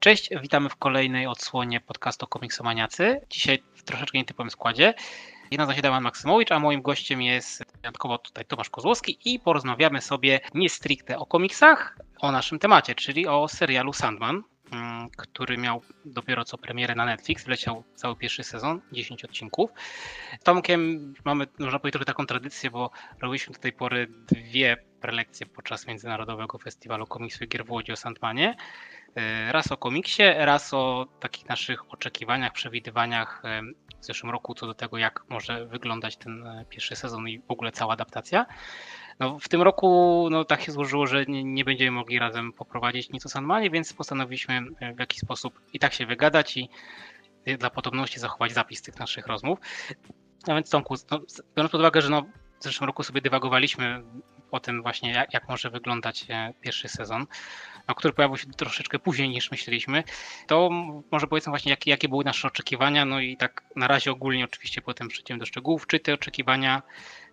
Cześć, witamy w kolejnej odsłonie podcastu Komiksomaniacy. Dzisiaj w troszeczkę nietypowym składzie. Ja nazywam się Damian Maksymowicz, a moim gościem jest wyjątkowo tutaj Tomasz Kozłowski i porozmawiamy sobie nie stricte o komiksach, o naszym temacie, czyli o serialu Sandman, który miał dopiero co premierę na Netflix, wleciał cały pierwszy sezon, 10 odcinków. Z Tomkiem mamy, można powiedzieć, taką tradycję, bo robiliśmy do tej pory dwie prelekcje podczas Międzynarodowego Festiwalu Komiksu i Gier w Łodzi o Sandmanie. E, raz o komiksie, raz o takich naszych oczekiwaniach, przewidywaniach e, w zeszłym roku co do tego, jak może wyglądać ten e, pierwszy sezon i w ogóle cała adaptacja. No, w tym roku no, tak się złożyło, że nie, nie będziemy mogli razem poprowadzić nic o Sandmanie, więc postanowiliśmy w jakiś sposób i tak się wygadać i dla podobności zachować zapis tych naszych rozmów. A więc Tomku, no, biorąc pod uwagę, że no, w zeszłym roku sobie dywagowaliśmy o tym właśnie, jak, jak może wyglądać pierwszy sezon, no, który pojawił się troszeczkę później niż myśleliśmy, to może powiedzmy właśnie, jakie, jakie były nasze oczekiwania, no i tak na razie ogólnie oczywiście potem przejdziemy do szczegółów, czy te oczekiwania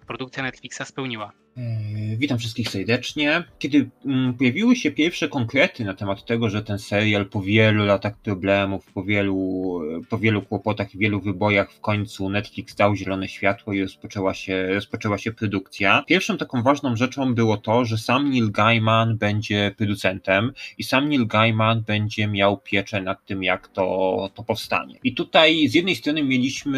produkcja Netflixa spełniła. E, witam wszystkich serdecznie. Kiedy mm, pojawiły się pierwsze konkrety na temat tego, że ten serial po wielu latach problemów, po wielu, po wielu kłopotach i wielu wybojach w końcu Netflix dał zielone światło i rozpoczęła się, rozpoczęła się produkcja, pierwszą taką ważną rzeczą było to, że sam Neil Gaiman będzie producentem i sam Neil Gaiman będzie miał pieczę nad tym, jak to, to powstanie. I tutaj z jednej strony mieliśmy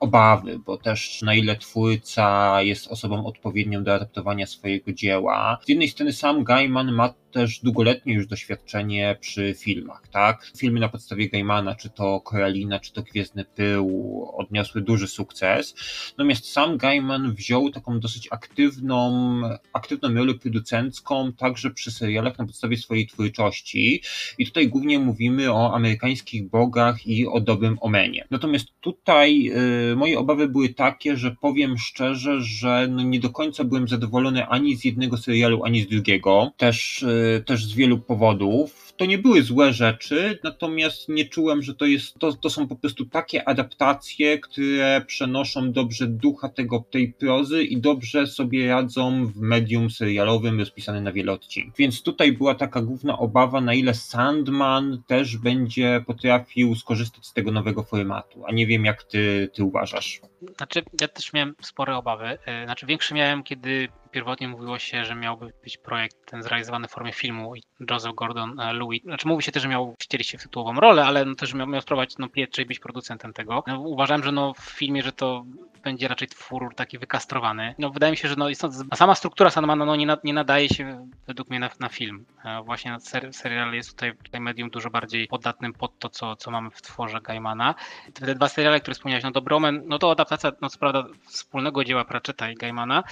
obawy, bo też na ile twórca jest osobą odpowiednią do adaptowania swojego dzieła. Z jednej strony sam Gaiman ma też długoletnie już doświadczenie przy filmach, tak? Filmy na podstawie Gaimana, czy to Koralina, czy to Gwiezdny Pył, odniosły duży sukces. Natomiast sam Gaiman wziął taką dosyć aktywną, aktywną rolę producencką także przy serialach na podstawie swojej twórczości. I tutaj głównie mówimy o amerykańskich bogach i o dobrym omenie. Natomiast tutaj y, moje obawy były takie, że powiem szczerze, że no nie do końca byłem zadowolony ani z jednego serialu, ani z drugiego. Też y, też z wielu powodów to nie były złe rzeczy, natomiast nie czułem, że to jest, to, to są po prostu takie adaptacje, które przenoszą dobrze ducha tego, tej prozy i dobrze sobie radzą w medium serialowym rozpisane na wiele odcinków. Więc tutaj była taka główna obawa, na ile Sandman też będzie potrafił skorzystać z tego nowego formatu, a nie wiem jak ty, ty uważasz. Znaczy, ja też miałem spore obawy. E, znaczy, większe miałem, kiedy pierwotnie mówiło się, że miałby być projekt ten zrealizowany w formie filmu i Joseph Gordon-Lewitt. Znaczy mówi się też, że miał wcielić się w tytułową rolę, ale no też miał, miał spróbować no, pierwszej być producentem tego. No, uważałem, że no, w filmie, że to będzie raczej twór taki wykastrowany. No wydaje mi się, że no, jest sama struktura Sandmana no, nie, na, nie nadaje się według mnie na, na film. E, właśnie ser, serial jest tutaj, tutaj medium dużo bardziej podatnym pod to, co, co mamy w tworze Gaimana. Te dwa seriale, które wspomniałeś, no Dobromen, no to adaptacja, no co prawda wspólnego dzieła Pratchetta i Gaimana.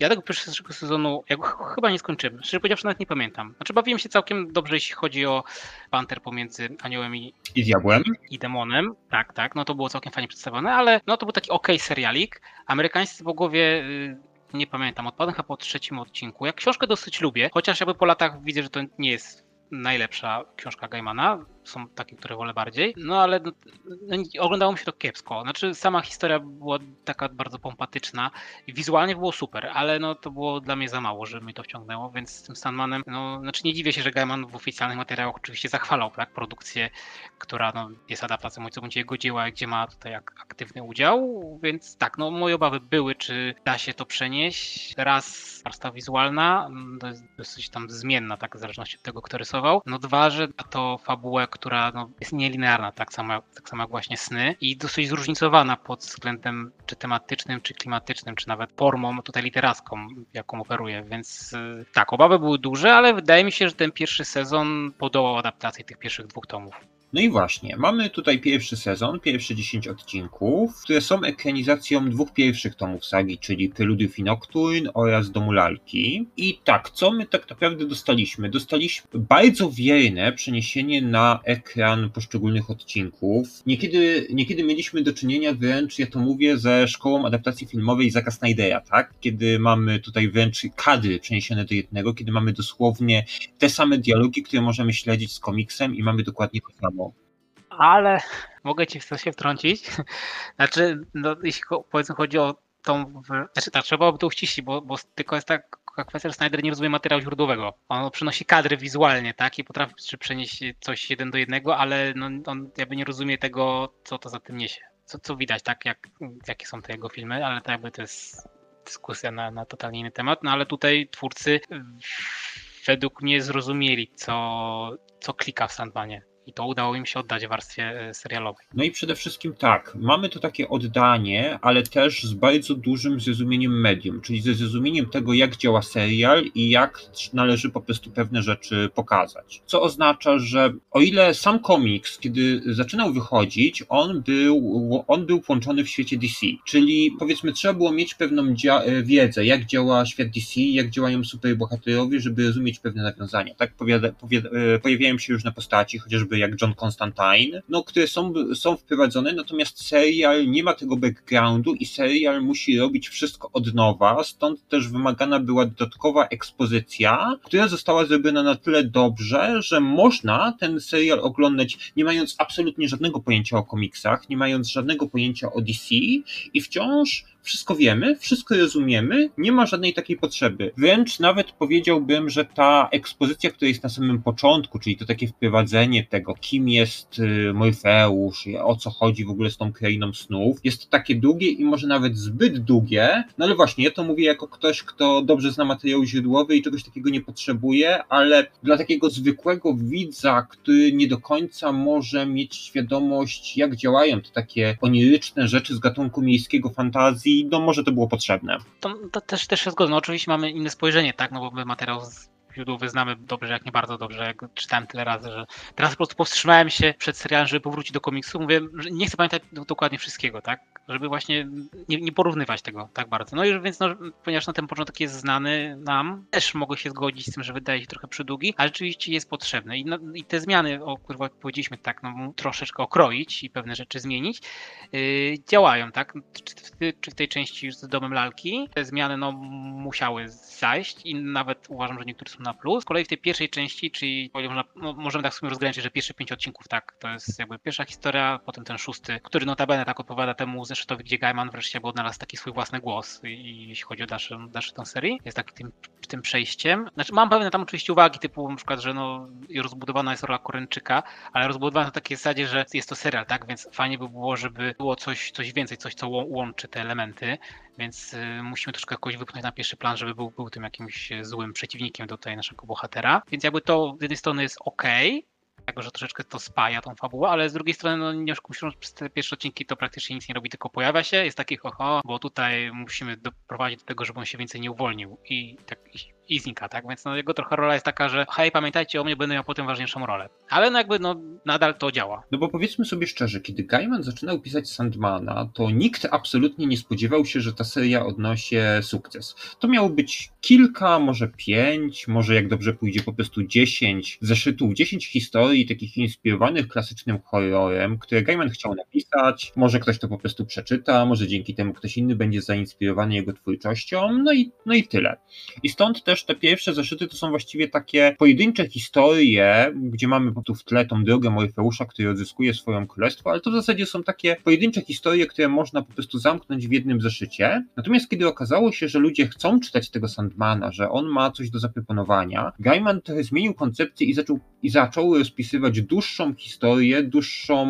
Ja tego pierwszego sezonu, ja go chyba nie skończyłem. Szczerze powiedziawszy nawet nie pamiętam. Znaczy bawiłem się całkiem dobrze, jeśli chodzi o Panter pomiędzy aniołem i, I diabłem. I demonem. Tak, tak, no to było całkiem fajnie przedstawione, ale no to był taki ok serialik. Amerykańscy bogowie y, nie pamiętam, odpadłem chyba po trzecim odcinku. Jak książkę dosyć lubię, chociaż jakby po latach widzę, że to nie jest najlepsza książka Gaimana są takie, które wolę bardziej. No ale no, oglądało mi się to kiepsko. Znaczy sama historia była taka bardzo pompatyczna wizualnie było super, ale no to było dla mnie za mało, żeby mnie to wciągnęło, więc z tym Sandmanem, no znaczy nie dziwię się, że Gaiman w oficjalnych materiałach oczywiście zachwalał tak, produkcję, która no, jest adaptacją ojca bądź jego dzieła, gdzie ma tutaj aktywny udział, więc tak, no moje obawy były, czy da się to przenieść. Raz warstwa wizualna, mm, to jest dosyć tam zmienna, tak w zależności od tego, kto rysował. No dwa, że to fabułę, która no, jest nielinearna, tak samo, tak samo jak właśnie sny i dosyć zróżnicowana pod względem czy tematycznym, czy klimatycznym, czy nawet formą tutaj literacką, jaką operuje, więc y, tak, obawy były duże, ale wydaje mi się, że ten pierwszy sezon podołał adaptacji tych pierwszych dwóch tomów. No i właśnie, mamy tutaj pierwszy sezon, pierwsze 10 odcinków, które są ekranizacją dwóch pierwszych tomów sagi, czyli Preludiów i Nocturne oraz Domu Lalki. I tak, co my tak naprawdę dostaliśmy? Dostaliśmy bardzo wierne przeniesienie na ekran poszczególnych odcinków. Niekiedy, niekiedy mieliśmy do czynienia wręcz, ja to mówię, ze szkołą adaptacji filmowej Zaka Snydera, tak? Kiedy mamy tutaj wręcz kadry przeniesione do jednego, kiedy mamy dosłownie te same dialogi, które możemy śledzić z komiksem i mamy dokładnie to samo ale mogę ci w to się wtrącić. Znaczy, no, jeśli powiedzmy chodzi o tą, znaczy tak, trzeba byłoby to uściślić, bo, bo tylko jest tak że Snyder nie rozumie materiału źródłowego. On przynosi kadry wizualnie, tak, i potrafi przenieść coś jeden do jednego, ale no, on jakby nie rozumie tego, co to za tym niesie. Co, co widać, tak, jak, jakie są te jego filmy, ale to jakby to jest dyskusja na, na totalnie inny temat, no ale tutaj twórcy według mnie zrozumieli, co, co klika w Sandmanie. I to udało im się oddać w warstwie e, serialowej. No i przede wszystkim tak, mamy to takie oddanie, ale też z bardzo dużym zrozumieniem medium, czyli ze zrozumieniem tego, jak działa serial i jak należy po prostu pewne rzeczy pokazać. Co oznacza, że o ile sam komiks, kiedy zaczynał wychodzić, on był, on był włączony w świecie DC, czyli powiedzmy trzeba było mieć pewną e, wiedzę, jak działa świat DC, jak działają superbohaterowie, żeby rozumieć pewne nawiązania. Tak e, pojawiają się różne postaci, chociażby jak John Constantine, no, które są, są wprowadzone, natomiast serial nie ma tego backgroundu i serial musi robić wszystko od nowa, stąd też wymagana była dodatkowa ekspozycja, która została zrobiona na tyle dobrze, że można ten serial oglądać nie mając absolutnie żadnego pojęcia o komiksach, nie mając żadnego pojęcia o DC i wciąż wszystko wiemy, wszystko rozumiemy, nie ma żadnej takiej potrzeby. Wręcz nawet powiedziałbym, że ta ekspozycja, która jest na samym początku, czyli to takie wprowadzenie tego, kim jest y, Morfeusz, o co chodzi w ogóle z tą krainą snów, jest takie długie i może nawet zbyt długie, no ale właśnie, ja to mówię jako ktoś, kto dobrze zna materiał źródłowy i czegoś takiego nie potrzebuje, ale dla takiego zwykłego widza, który nie do końca może mieć świadomość, jak działają te takie oniryczne rzeczy z gatunku miejskiego fantazji, no może to było potrzebne. To, to też, też się zgodzę. No, oczywiście mamy inne spojrzenie, tak, no bo materiał z źródłowy znamy dobrze, jak nie bardzo dobrze, jak czytałem tyle razy, że teraz po prostu powstrzymałem się przed serialem, żeby powrócić do komiksu. Mówię, że nie chcę pamiętać dokładnie wszystkiego, tak? Żeby właśnie nie, nie porównywać tego tak bardzo. No i więc, no, ponieważ na ten początek jest znany nam, też mogę się zgodzić z tym, że wydaje się trochę przydługi, ale rzeczywiście jest potrzebny. I, no, i te zmiany, o których powiedzieliśmy, tak, no, troszeczkę okroić i pewne rzeczy zmienić, yy, działają, tak? Czy w, czy w tej części z domem lalki te zmiany, no, musiały zajść i nawet uważam, że niektóre są na plus. Z kolei w tej pierwszej części, czyli no, możemy tak w sumie rozgraniczyć, że pierwsze pięć odcinków, tak, to jest jakby pierwsza historia, potem ten szósty, który notabene tak odpowiada temu zeszytowi, gdzie Gaiman wreszcie odnalazł taki swój własny głos, i, jeśli chodzi o dalszą, dalszą tą serię. Jest taki tym, tym przejściem. Znaczy mam pewne tam oczywiście uwagi, typu na przykład, że no rozbudowana jest rola Korynczyka, ale rozbudowana na takiej zasadzie, że jest to serial, tak, więc fajnie by było, żeby było coś, coś więcej, coś, co łączy te elementy więc y, musimy troszkę jakoś wypchnąć na pierwszy plan, żeby był, był tym jakimś złym przeciwnikiem do tutaj naszego bohatera. Więc jakby to z jednej strony jest ok, tego, że troszeczkę to spaja tą fabułę, ale z drugiej strony, no nie oszukujmy przez te pierwsze odcinki to praktycznie nic nie robi, tylko pojawia się, jest taki oho, bo tutaj musimy doprowadzić do tego, żeby on się więcej nie uwolnił i tak znika, tak? Więc no, jego trochę rola jest taka, że hej, pamiętajcie o mnie, będę miał potem ważniejszą rolę. Ale no jakby no, nadal to działa. No bo powiedzmy sobie szczerze, kiedy Gaiman zaczynał pisać Sandmana, to nikt absolutnie nie spodziewał się, że ta seria odnosi sukces. To miało być kilka, może pięć, może jak dobrze pójdzie po prostu dziesięć zeszytów, dziesięć historii takich inspirowanych klasycznym horrorem, które Gaiman chciał napisać. Może ktoś to po prostu przeczyta, może dzięki temu ktoś inny będzie zainspirowany jego twórczością, no i, no i tyle. I stąd też te pierwsze zeszyty to są właściwie takie pojedyncze historie, gdzie mamy tu w tle tą drogę Morfeusza, który odzyskuje swoją królestwo, ale to w zasadzie są takie pojedyncze historie, które można po prostu zamknąć w jednym zeszycie. Natomiast kiedy okazało się, że ludzie chcą czytać tego Sandmana, że on ma coś do zaproponowania, Gaiman trochę zmienił koncepcję i zaczął, i zaczął rozpisywać dłuższą historię, dłuższą,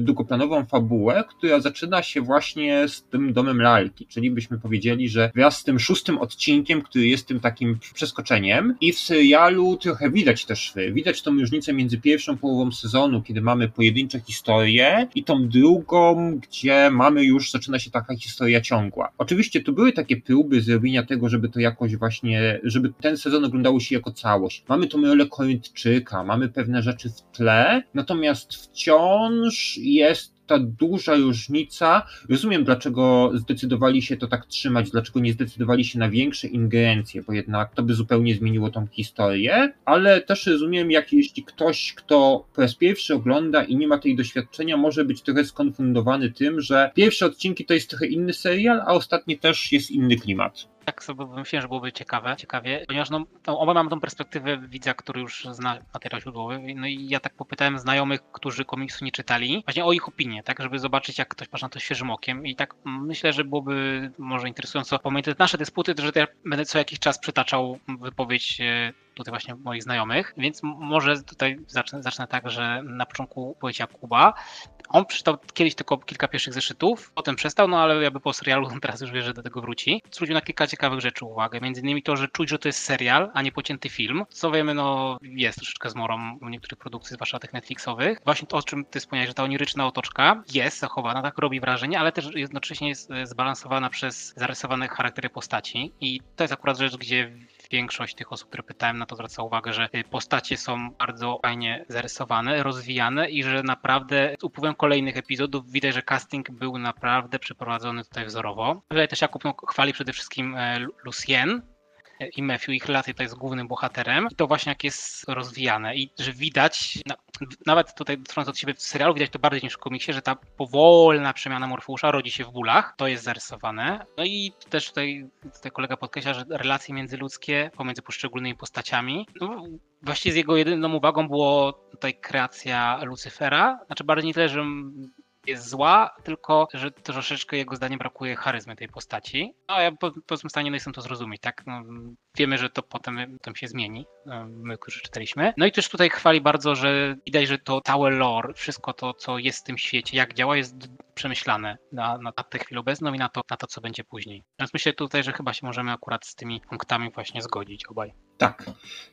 długoplanową fabułę, która zaczyna się właśnie z tym domem lalki, czyli byśmy powiedzieli, że wraz z tym szóstym odcinkiem, który jest tym takim przeskoczeniem i w serialu trochę widać też, widać tą różnicę między pierwszą połową sezonu, kiedy mamy pojedyncze historie i tą drugą, gdzie mamy już, zaczyna się taka historia ciągła. Oczywiście tu były takie próby zrobienia tego, żeby to jakoś właśnie, żeby ten sezon oglądało się jako całość. Mamy tą rolę Koryntczyka, mamy pewne rzeczy w tle, natomiast wciąż jest ta duża różnica. Rozumiem, dlaczego zdecydowali się to tak trzymać, dlaczego nie zdecydowali się na większe ingerencje, bo jednak to by zupełnie zmieniło tą historię, ale też rozumiem, jak jeśli ktoś, kto po raz pierwszy ogląda i nie ma tej doświadczenia, może być trochę skonfundowany tym, że pierwsze odcinki to jest trochę inny serial, a ostatnie też jest inny klimat. Tak sobie myślałem, że byłoby ciekawe, ciekawie, ponieważ no, to oba mamy tą perspektywę widza, który już zna materiał źródłowy, no i ja tak popytałem znajomych, którzy komiksu nie czytali, właśnie o ich opinię, tak, żeby zobaczyć, jak ktoś patrzy na to świeżym okiem i tak myślę, że byłoby może interesująco pamiętać nasze dysputy, że ja będę co jakiś czas przytaczał wypowiedź e, tutaj właśnie moich znajomych, więc może tutaj zacznę, zacznę tak, że na początku powiedział Jakuba, on przeczytał kiedyś tylko kilka pierwszych zeszytów, potem przestał, no ale jakby po serialu teraz już wie, że do tego wróci. Zwrócił na kilka ciekawych rzeczy uwagę, między innymi to, że czuć, że to jest serial, a nie pocięty film, co wiemy, no jest troszeczkę zmorą u niektórych produkcji, zwłaszcza tych Netflixowych. Właśnie to, o czym ty wspomniałeś, że ta oniryczna otoczka jest zachowana, tak robi wrażenie, ale też jednocześnie jest zbalansowana przez zarysowane charaktery postaci i to jest akurat rzecz, gdzie większość tych osób, które pytałem, na to zwraca uwagę, że y, postacie są bardzo fajnie zarysowane, rozwijane i że naprawdę z upływem kolejnych epizodów widać, że casting był naprawdę przeprowadzony tutaj wzorowo. Tutaj też Jakub no, chwali przede wszystkim e, Lucien, i Matthew, ich relacje tutaj z głównym bohaterem. I to właśnie jak jest rozwijane i że widać, nawet tutaj trąc od siebie w serialu, widać to bardziej niż w komiksie, że ta powolna przemiana Morfeusza rodzi się w bólach. To jest zarysowane. No i też tutaj, tutaj kolega podkreśla, że relacje międzyludzkie pomiędzy poszczególnymi postaciami, no, właściwie z jego jedyną uwagą było tutaj kreacja Lucyfera. Znaczy bardziej nie tyle, że jest zła, tylko że troszeczkę jego zdaniem brakuje charyzmy tej postaci. No ja po, po tym stanie no jestem to zrozumieć, tak? No, wiemy, że to potem, potem się zmieni, e, my, którzy czytaliśmy. No i też tutaj chwali bardzo, że widać, że to całe lore, wszystko to, co jest w tym świecie, jak działa, jest przemyślane na, na tę chwilę obecną i na to, na to, co będzie później. Więc myślę tutaj, że chyba się możemy akurat z tymi punktami właśnie zgodzić obaj. Tak.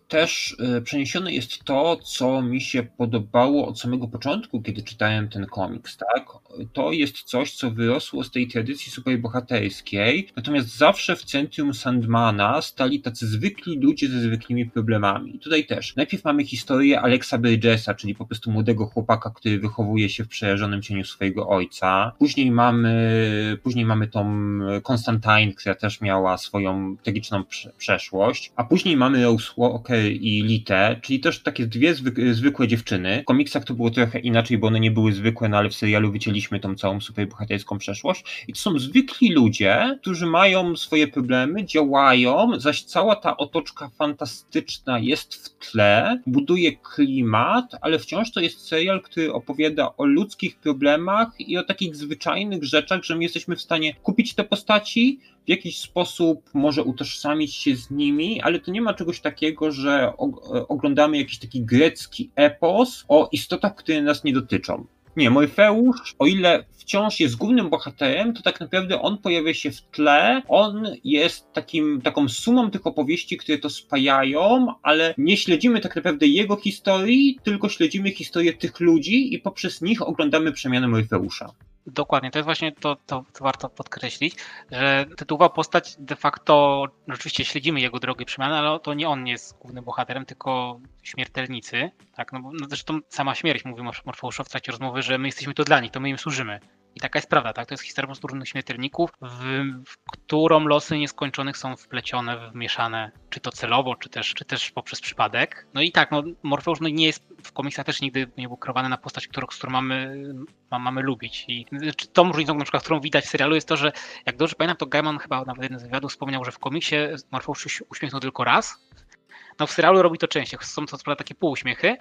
Też y, przeniesione jest to, co mi się podobało od samego początku, kiedy czytałem ten komiks, tak? To jest coś, co wyrosło z tej tradycji superbohaterskiej, natomiast zawsze w centrum Sandmana stali tacy zwykli ludzie ze zwykłymi problemami. Tutaj też. Najpierw mamy historię Alexa Bridgesa, czyli po prostu młodego chłopaka, który wychowuje się w przejarzonym cieniu swojego ojca. Później mamy, później mamy tą Constantine, która też miała swoją tragiczną przeszłość, a później mamy Rose i Litę, czyli też takie dwie zwyk zwykłe dziewczyny. W komiksach to było trochę inaczej, bo one nie były zwykłe, no ale w serialu wycięliśmy tą całą superbohaterską przeszłość. I to są zwykli ludzie, którzy mają swoje problemy, działają, zaś cała ta otoczka fantastyczna jest w tle, buduje klimat, ale wciąż to jest serial, który opowiada o ludzkich problemach i o takich zwyczajnych rzeczach, że my jesteśmy w stanie kupić te postaci, w jakiś sposób może utożsamić się z nimi, ale to nie ma czegoś takiego, że oglądamy jakiś taki grecki epos o istotach, które nas nie dotyczą. Nie, Morfeusz, o ile wciąż jest głównym bohaterem, to tak naprawdę on pojawia się w tle, on jest takim, taką sumą tych opowieści, które to spajają, ale nie śledzimy tak naprawdę jego historii, tylko śledzimy historię tych ludzi i poprzez nich oglądamy przemianę Morfeusza. Dokładnie, to jest właśnie to, to, to, warto podkreślić, że tytułowa postać de facto, oczywiście śledzimy jego drogi przemiany, ale to nie on jest głównym bohaterem, tylko śmiertelnicy. Tak? No, no zresztą sama śmierć mówi Morfeuszowi w trakcie rozmowy, że my jesteśmy to dla nich, to my im służymy. I taka jest prawda, tak? To jest historia różnych śmiertelników, w, w, którą losy nieskończonych są wplecione, wmieszane, czy to celowo, czy też, czy też poprzez przypadek. No i tak, no, Morfeusz no, nie jest w komiksach też nigdy nie był kreowany na postać, którą, którą mamy, ma, mamy lubić. I tą różnicą, na przykład, którą widać w serialu, jest to, że jak dobrze pamiętam, to Gaiman chyba nawet jeden z wywiadów wspomniał, że w komiksie Morfeusz uśmiechnął tylko raz. No w serialu robi to częściej. Są to prawda takie półuśmiechy,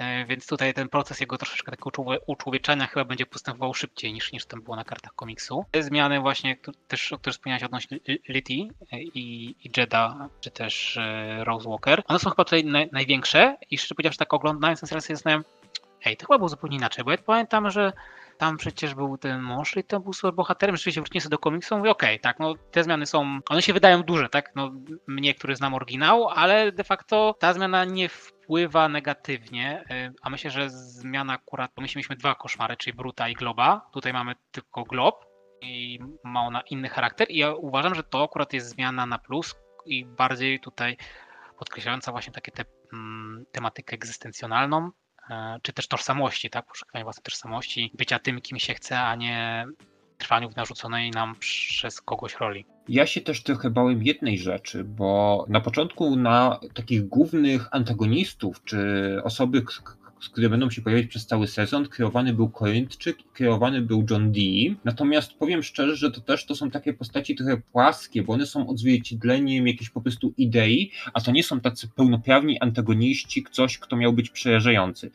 E, więc tutaj ten proces jego troszeczkę takiego uczłowieczenia chyba będzie postępował szybciej niż, niż to było na kartach komiksu. Te zmiany właśnie też, o których wspomniałeś odnośnie Litty e, i, i Jeda, czy też e, Rose Walker, one są chyba tutaj naj, największe i szczerze powiedziawszy tak oglądając ten serial sobie zastanawiam, ej, to chyba było zupełnie inaczej, bo ja pamiętam, że tam przecież był ten mąż i to był super bohaterem, rzeczywiście wróciłem sobie do komiksu, mówię, okej, okay, tak, no te zmiany są, one się wydają duże, tak, no mnie, który znam oryginał, ale de facto ta zmiana nie wpływa negatywnie, y, a myślę, że zmiana akurat, bo dwa koszmary, czyli Bruta i Globa, tutaj mamy tylko Glob i ma ona inny charakter i ja uważam, że to akurat jest zmiana na plus i bardziej tutaj podkreślająca właśnie takie te, mm, tematykę egzystencjonalną, czy też tożsamości, tak? Poszukiwanie własnej tożsamości, bycia tym, kim się chce, a nie trwaniu w narzuconej nam przez kogoś roli. Ja się też trochę bałem jednej rzeczy, bo na początku na takich głównych antagonistów, czy osoby, które będą się pojawiać przez cały sezon, kreowany był Koryntczyk kreowany był John Dee. Natomiast powiem szczerze, że to też to są takie postaci trochę płaskie, bo one są odzwierciedleniem jakiejś po prostu idei, a to nie są tacy pełnoprawni antagoniści, coś, kto miał być przerażający.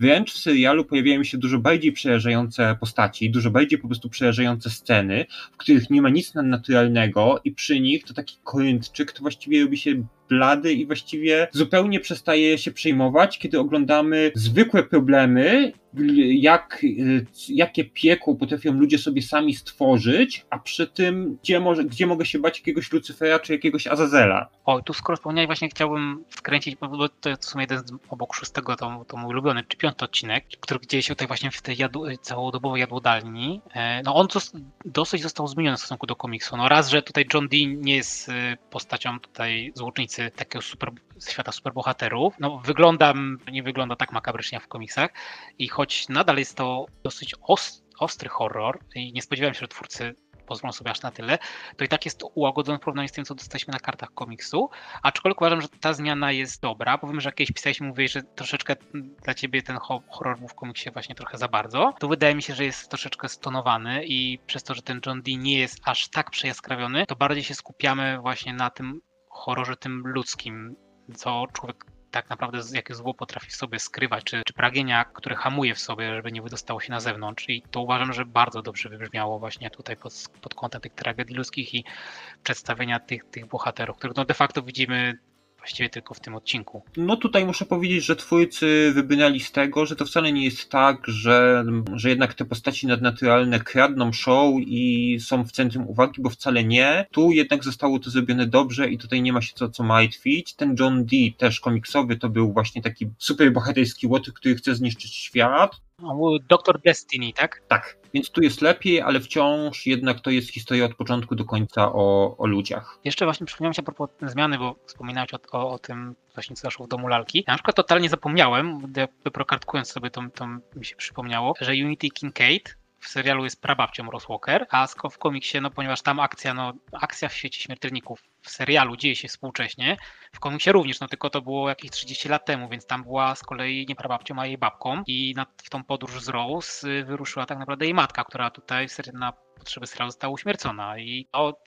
Wręcz w serialu pojawiają się dużo bardziej przerażające postaci, dużo bardziej po prostu przerażające sceny, w których nie ma nic nadnaturalnego i przy nich to taki Koryntczyk to właściwie robi się blady i właściwie zupełnie przestaje się przejmować, kiedy oglądamy zwykłe problemy, jak, jakie piekło potrafią ludzie sobie sami stworzyć, a przy tym, gdzie, może, gdzie mogę się bać jakiegoś Lucyfera czy jakiegoś Azazela. O, tu skoro wspomniałeś, właśnie chciałbym wkręcić, bo to jest w sumie jeden z, obok szóstego, to, to mój ulubiony, czy piąty odcinek, który dzieje się tutaj właśnie w tej jadł, całodobowej jadłodalni. E, no on dosyć został zmieniony w stosunku do komiksu. No raz, że tutaj John Dee nie jest y, postacią tutaj złocznicy takiego super, świata superbohaterów. No, wygląda, nie wygląda tak makabrycznie jak w komiksach i choć nadal jest to dosyć ostry horror i nie spodziewałem się, że twórcy pozwolą sobie aż na tyle, to i tak jest to ułagodzone w porównaniu z tym, co dostaliśmy na kartach komiksu. Aczkolwiek uważam, że ta zmiana jest dobra. Powiem, że jakieś pisałeś mówię, że troszeczkę dla ciebie ten horror był w komiksie właśnie trochę za bardzo. To wydaje mi się, że jest troszeczkę stonowany i przez to, że ten John Dee nie jest aż tak przejaskrawiony, to bardziej się skupiamy właśnie na tym horrorze tym ludzkim, co człowiek tak naprawdę jakie zło potrafi sobie skrywać, czy, czy pragnienia, które hamuje w sobie, żeby nie wydostało się na zewnątrz. I to uważam, że bardzo dobrze wybrzmiało właśnie tutaj pod, pod kątem tych tragedii ludzkich i przedstawienia tych, tych bohaterów, których no de facto widzimy właściwie tylko w tym odcinku. No tutaj muszę powiedzieć, że twórcy wybynali z tego, że to wcale nie jest tak, że, że jednak te postaci nadnaturalne kradną show i są w centrum uwagi, bo wcale nie. Tu jednak zostało to zrobione dobrze i tutaj nie ma się co, co martwić. Ten John Dee, też komiksowy, to był właśnie taki super bohaterski łotr, który chce zniszczyć świat. Doktor Destiny, tak? Tak, więc tu jest lepiej, ale wciąż jednak to jest historia od początku do końca o, o ludziach. Jeszcze właśnie przypomniałem się a propos zmiany, bo wspominałeś o, o, o tym właśnie co zaszło w domu lalki. Ja na przykład totalnie zapomniałem, wyprokartkując sobie to, to mi się przypomniało, że Unity Kincaid w serialu jest prababcią Ross Walker, a w komiksie, no ponieważ tam akcja, no akcja w świecie śmiertelników w serialu dzieje się współcześnie, w komiksie również, no tylko to było jakieś 30 lat temu, więc tam była z kolei nie prababcią, a jej babką i na, w tą podróż z Rose y, wyruszyła tak naprawdę jej matka, która tutaj na potrzeby serialu została uśmiercona i to,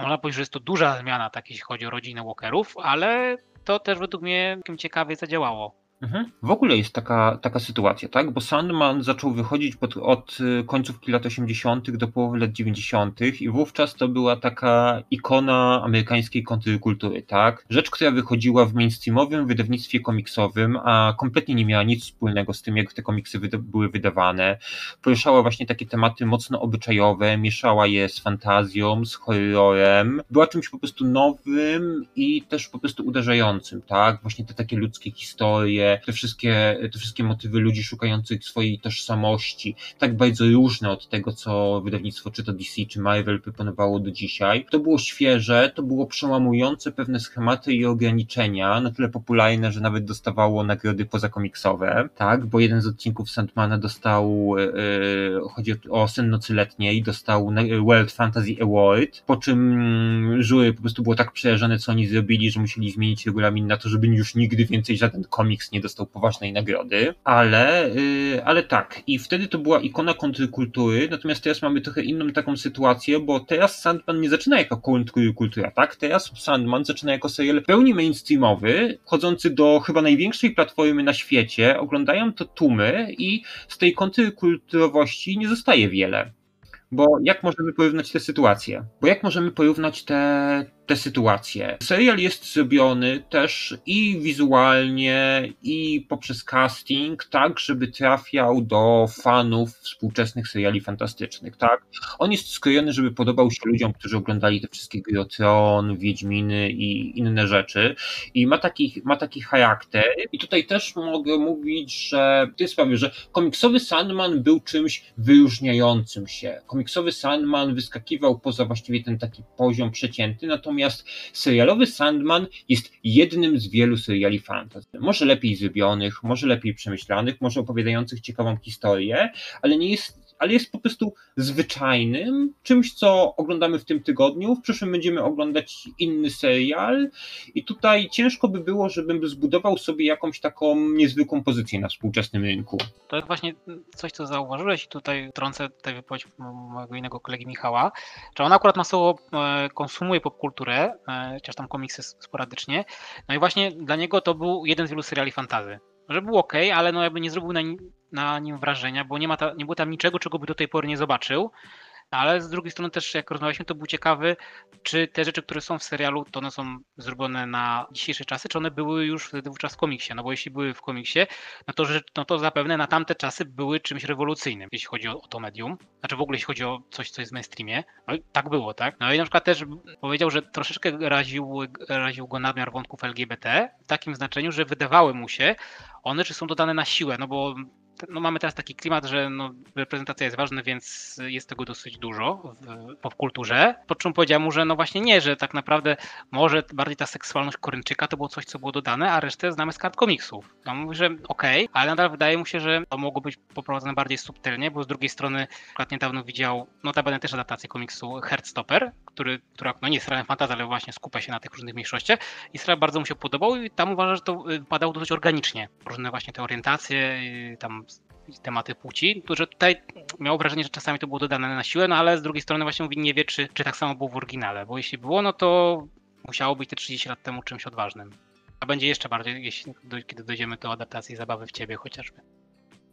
można powiedzieć, że jest to duża zmiana, tak jeśli chodzi o rodzinę Walkerów, ale to też według mnie ciekawie zadziałało. Mhm. W ogóle jest taka, taka sytuacja, tak? Bo Sandman zaczął wychodzić pod, od y, końcówki lat 80. do połowy lat 90. i wówczas to była taka ikona amerykańskiej kontrkultury, tak? Rzecz, która wychodziła w mainstreamowym wydawnictwie komiksowym, a kompletnie nie miała nic wspólnego z tym, jak te komiksy wyda były wydawane. Poruszała właśnie takie tematy mocno obyczajowe, mieszała je z fantazją, z horrorem. Była czymś po prostu nowym i też po prostu uderzającym, tak? Właśnie te takie ludzkie historie, te wszystkie, te wszystkie motywy ludzi szukających swojej tożsamości, tak bardzo różne od tego, co wydawnictwo czy to DC, czy Marvel proponowało do dzisiaj. To było świeże, to było przełamujące pewne schematy i ograniczenia, na tyle popularne, że nawet dostawało nagrody pozakomiksowe, tak, bo jeden z odcinków Sandmana dostał, yy, chodzi o Sen Nocy Letniej, dostał World Fantasy Award, po czym jury po prostu było tak przerażone, co oni zrobili, że musieli zmienić regulamin na to, żeby już nigdy więcej żaden komiks nie nie dostał poważnej nagrody, ale, yy, ale tak. I wtedy to była ikona kontrkultury, natomiast teraz mamy trochę inną taką sytuację, bo teraz Sandman nie zaczyna jako kontrkultura, tak? Teraz Sandman zaczyna jako serial pełni mainstreamowy, chodzący do chyba największej platformy na świecie, oglądają to tłumy i z tej kontrkulturowości nie zostaje wiele. Bo jak możemy porównać te sytuacje? Bo jak możemy porównać te, te sytuacje. Serial jest zrobiony też i wizualnie, i poprzez casting, tak, żeby trafiał do fanów współczesnych seriali fantastycznych, tak. On jest skrojony, żeby podobał się ludziom, którzy oglądali te wszystkie gry o Tron, Wiedźminy i inne rzeczy i ma taki, ma taki charakter i tutaj też mogę mówić, że w tej sprawie, że komiksowy Sandman był czymś wyróżniającym się. Komiksowy Sandman wyskakiwał poza właściwie ten taki poziom przeciętny, natomiast Natomiast serialowy Sandman jest jednym z wielu seriali fantasy. Może lepiej zrobionych, może lepiej przemyślanych, może opowiadających ciekawą historię, ale nie jest ale jest po prostu zwyczajnym, czymś, co oglądamy w tym tygodniu. W przyszłym będziemy oglądać inny serial i tutaj ciężko by było, żebym zbudował sobie jakąś taką niezwykłą pozycję na współczesnym rynku. To jest właśnie coś, co zauważyłeś i tutaj trącę tę wypowiedź mojego innego kolegi Michała, że on akurat masowo e, konsumuje popkulturę, e, chociaż tam komiksy sporadycznie, no i właśnie dla niego to był jeden z wielu seriali fantazy że był ok, ale no jakby nie zrobił na, na nim wrażenia, bo nie, ma ta, nie było tam niczego, czego by do tej pory nie zobaczył. Ale z drugiej strony też jak rozmawialiśmy, to był ciekawy, czy te rzeczy, które są w serialu, to one są zrobione na dzisiejsze czasy, czy one były już wtedy wówczas w komiksie. No bo jeśli były w komiksie, no to, że, no to zapewne na tamte czasy były czymś rewolucyjnym, jeśli chodzi o, o to medium. Znaczy w ogóle jeśli chodzi o coś, co jest w mainstreamie. No i tak było, tak? No i na przykład też powiedział, że troszeczkę raził, raził go nadmiar wątków LGBT w takim znaczeniu, że wydawały mu się one, czy są dodane na siłę, no bo no mamy teraz taki klimat, że no, reprezentacja jest ważna, więc jest tego dosyć dużo w popkulturze. Po czym powiedziałem mu, że no właśnie nie, że tak naprawdę może bardziej ta seksualność Koreańczyka to było coś, co było dodane, a resztę znamy z kart komiksów. No mówi, że okej, okay, ale nadal wydaje mu się, że to mogło być poprowadzone bardziej subtelnie, bo z drugiej strony przykład niedawno widział, notabene też adaptację komiksu Heartstopper, który, która no nie jest serialem fantazy, ale właśnie skupia się na tych różnych mniejszościach i serial bardzo mu się podobał i tam uważa, że to y, padało dosyć organicznie. Różne właśnie te orientacje, tam tematy płci, że tutaj miał wrażenie, że czasami to było dodane na siłę, no ale z drugiej strony właśnie mówi, nie wie, czy, czy tak samo było w oryginale, bo jeśli było, no to musiało być te 30 lat temu czymś odważnym. A będzie jeszcze bardziej, jeśli, kiedy dojdziemy do adaptacji zabawy w ciebie chociażby.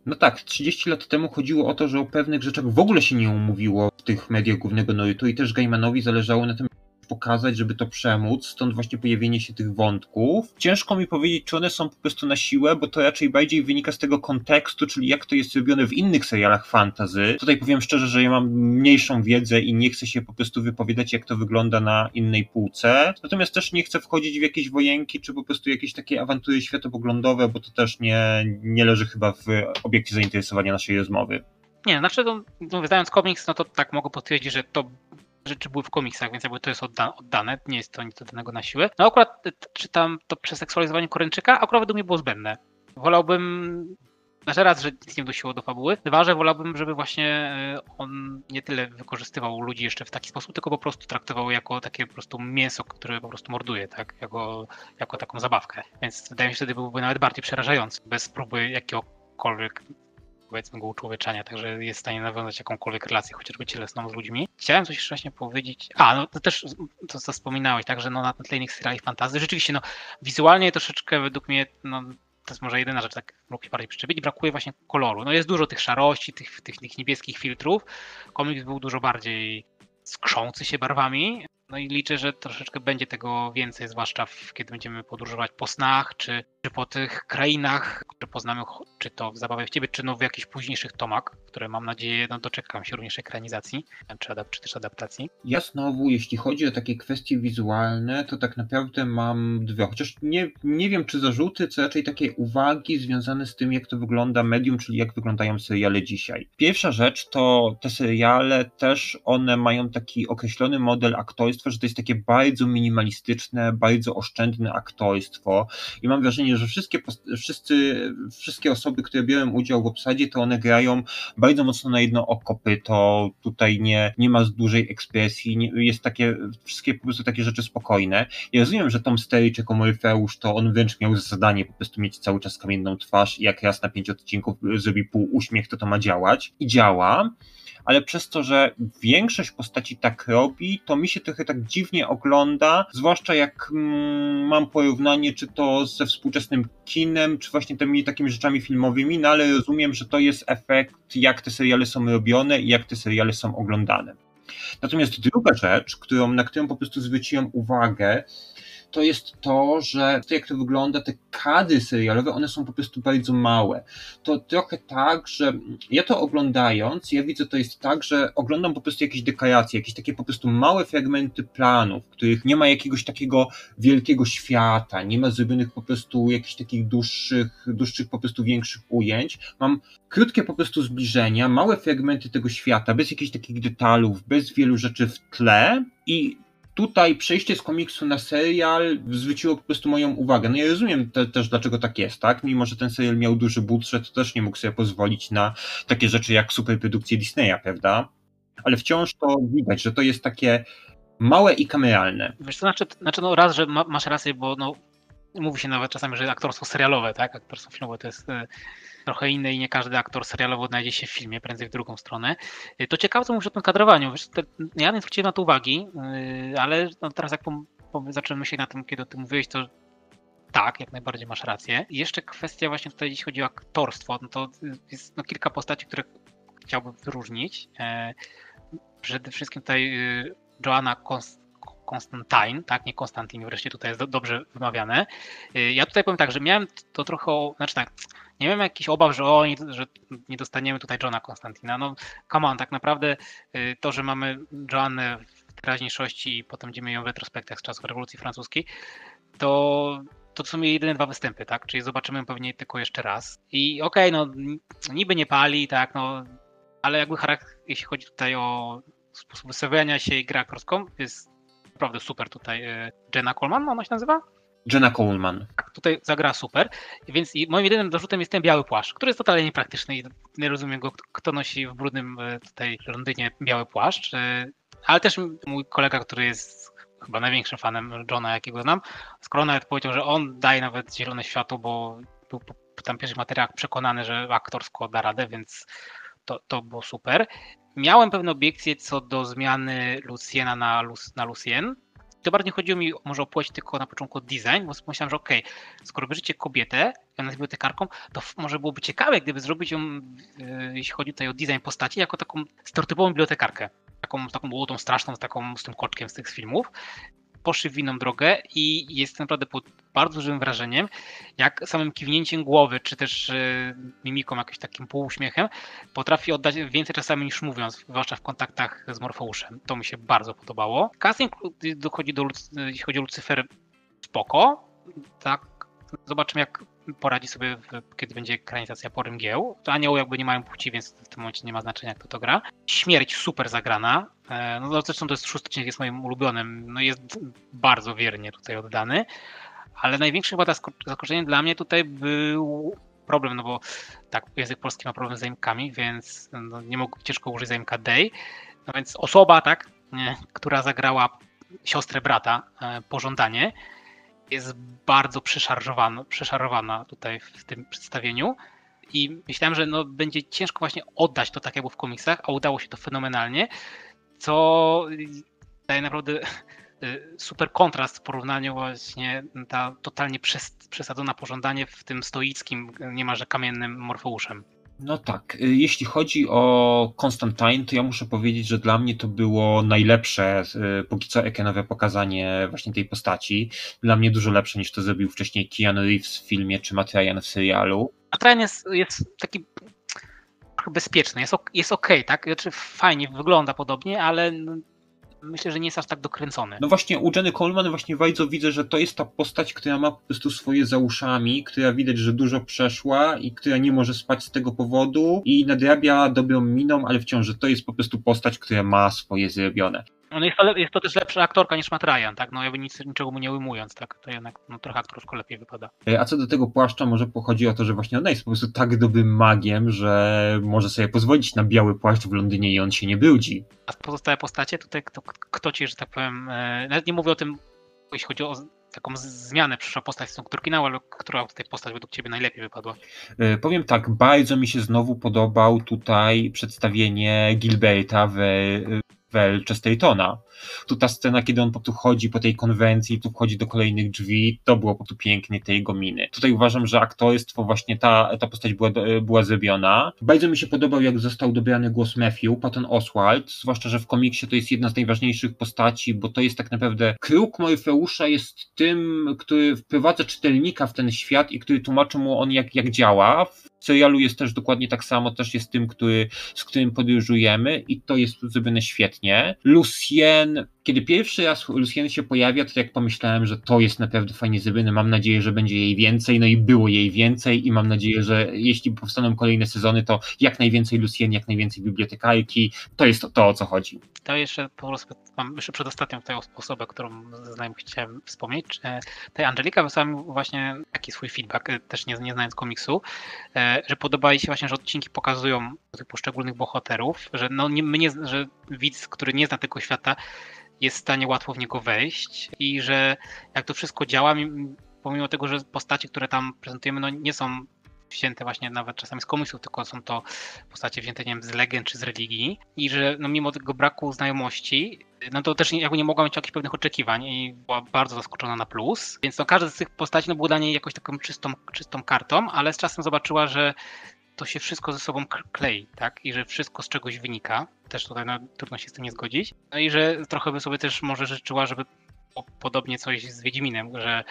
No tak, 30 lat temu chodziło o to, że o pewnych rzeczach w ogóle się nie umówiło w tych mediach głównego nurtu i też Gaimanowi zależało na tym, pokazać, żeby to przemóc, stąd właśnie pojawienie się tych wątków. Ciężko mi powiedzieć, czy one są po prostu na siłę, bo to raczej bardziej wynika z tego kontekstu, czyli jak to jest robione w innych serialach fantazy. Tutaj powiem szczerze, że ja mam mniejszą wiedzę i nie chcę się po prostu wypowiadać, jak to wygląda na innej półce. Natomiast też nie chcę wchodzić w jakieś wojenki, czy po prostu jakieś takie awantury światopoglądowe, bo to też nie, nie leży chyba w obiekcie zainteresowania naszej rozmowy. Nie, znaczy, no, no, wydając komiks, no to tak mogę potwierdzić, że to rzeczy były w komiksach, więc jakby to jest odda oddane, nie jest to nic oddanego na siłę. No akurat e, czytam to przeseksualizowanie Koreańczyka, akurat według mnie było zbędne. Wolałbym znaczy raz, że nic nie wdusiło do fabuły. Dwa, że wolałbym, żeby właśnie e, on nie tyle wykorzystywał ludzi jeszcze w taki sposób, tylko po prostu traktował jako takie po prostu mięso, które po prostu morduje, tak? Jako, jako taką zabawkę. Więc wydaje mi się, że wtedy byłby nawet bardziej przerażający, bez próby jakiegokolwiek powiedzmy go uczłowieczania, także jest w stanie nawiązać jakąkolwiek relację, chociażby cielesną z ludźmi. Chciałem coś jeszcze właśnie powiedzieć, a no to też to co wspominałeś, także no na tle innych seriali fantazy, rzeczywiście no wizualnie troszeczkę według mnie no to jest może jedyna rzecz, tak mógł się bardziej przyczepić, brakuje właśnie koloru. No jest dużo tych szarości, tych, tych, tych niebieskich filtrów. Komiks był dużo bardziej skrzący się barwami. No i liczę, że troszeczkę będzie tego więcej, zwłaszcza w, kiedy będziemy podróżować po snach, czy, czy po tych krainach, które poznamy, czy to w Zabawie w Ciebie, czy no w jakichś późniejszych tomach, które mam nadzieję, no doczekam się również ekranizacji, czy, adap czy też adaptacji. Ja znowu, jeśli chodzi o takie kwestie wizualne, to tak naprawdę mam dwie, chociaż nie, nie wiem, czy zarzuty, czy raczej takie uwagi związane z tym, jak to wygląda medium, czyli jak wyglądają seriale dzisiaj. Pierwsza rzecz to te seriale też, one mają taki określony model aktorski, że to jest takie bardzo minimalistyczne, bardzo oszczędne aktorstwo i mam wrażenie, że wszystkie, wszyscy, wszystkie osoby, które biorą udział w obsadzie, to one grają bardzo mocno na jedno oko to tutaj nie, nie ma dużej ekspresji, nie, jest takie, wszystkie po prostu takie rzeczy spokojne. Ja rozumiem, że Tom Sturridge jako Morfeusz, to on wręcz miał zadanie po prostu mieć cały czas kamienną twarz i jak raz na pięć odcinków zrobi pół uśmiech, to to ma działać. I działa ale przez to, że większość postaci tak robi, to mi się trochę tak dziwnie ogląda, zwłaszcza jak mm, mam porównanie, czy to ze współczesnym kinem, czy właśnie tymi takimi rzeczami filmowymi, no ale rozumiem, że to jest efekt, jak te seriale są robione i jak te seriale są oglądane. Natomiast druga rzecz, którą, na którą po prostu zwróciłem uwagę, to jest to, że to jak to wygląda, te kadry serialowe, one są po prostu bardzo małe. To trochę tak, że ja to oglądając, ja widzę to jest tak, że oglądam po prostu jakieś dekoracje, jakieś takie po prostu małe fragmenty planów, w których nie ma jakiegoś takiego wielkiego świata, nie ma zrobionych po prostu jakichś takich dłuższych, dłuższych po prostu większych ujęć. Mam krótkie po prostu zbliżenia, małe fragmenty tego świata, bez jakichś takich detalów, bez wielu rzeczy w tle i tutaj przejście z komiksu na serial zwróciło po prostu moją uwagę. No ja rozumiem te, też, dlaczego tak jest, tak? Mimo, że ten serial miał duży budżet, to też nie mógł sobie pozwolić na takie rzeczy jak superprodukcje Disneya, prawda? Ale wciąż to widać, że to jest takie małe i kameralne. Wiesz, to znaczy, znaczy no raz, że ma, masz rację, bo no, mówi się nawet czasami, że aktorstwo serialowe, tak? Aktorstwo filmowe to jest y, trochę inne i nie każdy aktor serialowy odnajdzie się w filmie, prędzej w drugą stronę. Y, to ciekawe, co mówisz o tym kadrowaniu. Wiesz, te, ja nie zwróciłem na to uwagi, y, ale no, teraz jak pom, pom, zacząłem myśleć na tym, kiedy o tym mówiłeś, to tak, jak najbardziej masz rację. I jeszcze kwestia właśnie tutaj, jeśli chodzi o aktorstwo, no to jest no, kilka postaci, które chciałbym wyróżnić. E, przede wszystkim tutaj Joanna Constantine, tak, nie Konstantin, wreszcie tutaj jest do, dobrze wymawiane. Ja tutaj powiem tak, że miałem to trochę, znaczy tak, nie miałem jakichś obaw, że o, nie, że nie dostaniemy tutaj Johna Konstantina. No, come on, tak naprawdę to, że mamy Joannę w teraźniejszości i potem będziemy ją w retrospektach z czasów rewolucji francuskiej, to to są jej jedyne dwa występy, tak? Czyli zobaczymy pewnie tylko jeszcze raz. I okej, okay, no niby nie pali, tak, no, ale jakby charakter, jeśli chodzi tutaj o sposób wystawiania się i grę aktorską jest naprawdę super tutaj. E, Jenna Coleman, ona się nazywa? Jenna Coleman. Tak, tutaj zagra super, więc moim jedynym zarzutem jest ten biały płaszcz, który jest totalnie niepraktyczny i nie rozumiem go, kto nosi w brudnym e, tutaj Londynie biały płaszcz, e, ale też mój kolega, który jest chyba największym fanem Johna, jakiego znam, skoro nawet powiedział, że on daje nawet zielone światło, bo był po tam pierwszych materiałach przekonany, że aktorsko da radę, więc to, to było super. Miałem pewne obiekcje co do zmiany Luciena na, Lu- na Lucien. To bardziej chodziło mi może o płeć tylko na początku design, bo myślałem, że okej, okay, skoro bierzecie kobietę ona jest bibliotekarką, to może byłoby ciekawe, gdyby zrobić ją, yy, jeśli chodzi tutaj o design postaci, jako taką stereotypową bibliotekarkę. Taką, taką młodą, straszną, taką, z tym koczkiem z tych filmów poszli w inną drogę i jest naprawdę pod bardzo dużym wrażeniem, jak samym kiwnięciem głowy, czy też e, mimiką, jakimś takim półuśmiechem, potrafi oddać więcej czasami niż mówiąc, zwłaszcza w kontaktach z Morfeuszem. To mi się bardzo podobało. Casting dochodzi do, jeśli chodzi o Lucyfer, spoko. Tak, zobaczymy jak poradzi sobie, kiedy będzie ekranizacja po Rymgieł. To anioły jakby nie mają płci, więc w tym momencie nie ma znaczenia, kto to gra. Śmierć super zagrana. E, no zresztą to jest szósty odcinek, jest moim ulubionym. No jest bardzo wiernie tutaj oddany. Ale największym chyba zaskoczeniem dla mnie tutaj był problem, no bo tak, język polski ma problem z zaimkami, więc no, nie mógł ciężko użyć zaimka day. No więc osoba, tak, nie, która zagrała siostrę brata, e, pożądanie, jest bardzo przeszarżowana, tutaj w tym przedstawieniu. I myślałem, że no, będzie ciężko właśnie oddać to tak jak było w komiksach, a udało się to fenomenalnie, co daje naprawdę y, super kontrast w porównaniu właśnie ta totalnie przesadzona pożądanie w tym stoickim, niemalże kamiennym Morfeuszem. No tak, y, jeśli chodzi o Constantine, to ja muszę powiedzieć, że dla mnie to było najlepsze y, póki co ekenowe pokazanie właśnie tej postaci. Dla mnie dużo lepsze niż to zrobił wcześniej Keanu Reeves w filmie czy Matt Ryan w serialu. Matt Ryan jest, jest taki bezpieczny, jest, jest ok, tak? Znaczy fajnie wygląda podobnie, ale myślę, że nie jest aż tak dokręcony. No właśnie u Jenny Coleman właśnie bardzo widzę, że to jest ta postać, która ma po prostu swoje za uszami, która widać, że dużo przeszła i która nie może spać z tego powodu i nadrabia dobrą miną, ale wciąż, że to jest po prostu postać, która ma swoje zrobione. No jest, to, jest to też lepsza aktorka niż Matt Ryan, tak? No jakby nic, niczego mu nie ujmując, tak? To jednak no, trochę aktorsko lepiej wypada. E, a co do tego płaszcza, może pochodzi o to, że właśnie ona jest po prostu tak dobrym magiem, że może sobie pozwolić na biały płaszcz w Londynie i on się nie brudzi. A pozostałe postacie tutaj, kto, kto ci, że tak powiem, e, nawet nie mówię o tym, jeśli chodzi o taką zmianę przyszła postać z oryginału, ale która tutaj postać według Ciebie najlepiej wypadła? E, powiem tak, bardzo mi się znowu podobał tutaj przedstawienie Gilberta w Well Chestertona. Tu ta scena, kiedy on po tu chodzi po tej konwencji, tu wchodzi do kolejnych drzwi, to było po tu pięknie tej jego miny. Tutaj uważam, że aktorstwo, właśnie ta, ta postać była, była zrobiona. Bardzo mi się podobał, jak został dobrany głos Matthew, Patton Oswald, zwłaszcza, że w komiksie to jest jedna z najważniejszych postaci, bo to jest tak naprawdę kruk Morfeusza jest tym, który wprowadza czytelnika w ten świat i który tłumaczy mu on, jak, jak działa. Serialu jest też dokładnie tak samo, też jest tym, który, z którym podróżujemy i to jest zrobione świetnie. Lucien kiedy pierwszy raz Lucien się pojawia, to jak pomyślałem, że to jest naprawdę fajnie zrobione, mam nadzieję, że będzie jej więcej, no i było jej więcej i mam nadzieję, że jeśli powstaną kolejne sezony, to jak najwięcej Lucien, jak najwięcej bibliotekarki, to jest to, to o co chodzi. To jeszcze po prostu mam jeszcze przedostatnią tutaj osobę, którą znam, chciałem wspomnieć. Tej Angelika wysłała mi właśnie taki swój feedback, też nie, nie znając komiksu, że podoba jej się właśnie, że odcinki pokazują tych poszczególnych bohaterów, że no nie, że widz, który nie zna tego świata, jest w stanie łatwo w niego wejść i że jak to wszystko działa, pomimo tego, że postacie, które tam prezentujemy, no nie są wzięte właśnie nawet czasami z komiksów, tylko są to postacie wzięte, nie wiem, z legend czy z religii. I że no mimo tego braku znajomości, no to też jakby nie mogła mieć jakichś pewnych oczekiwań i była bardzo zaskoczona na plus, więc no każda z tych postaci no było dla niej jakoś taką czystą, czystą kartą, ale z czasem zobaczyła, że to się wszystko ze sobą klei, tak? I że wszystko z czegoś wynika. Też tutaj no, trudno się z tym nie zgodzić. No i że trochę by sobie też może życzyła, żeby podobnie coś z Wiedźminem, że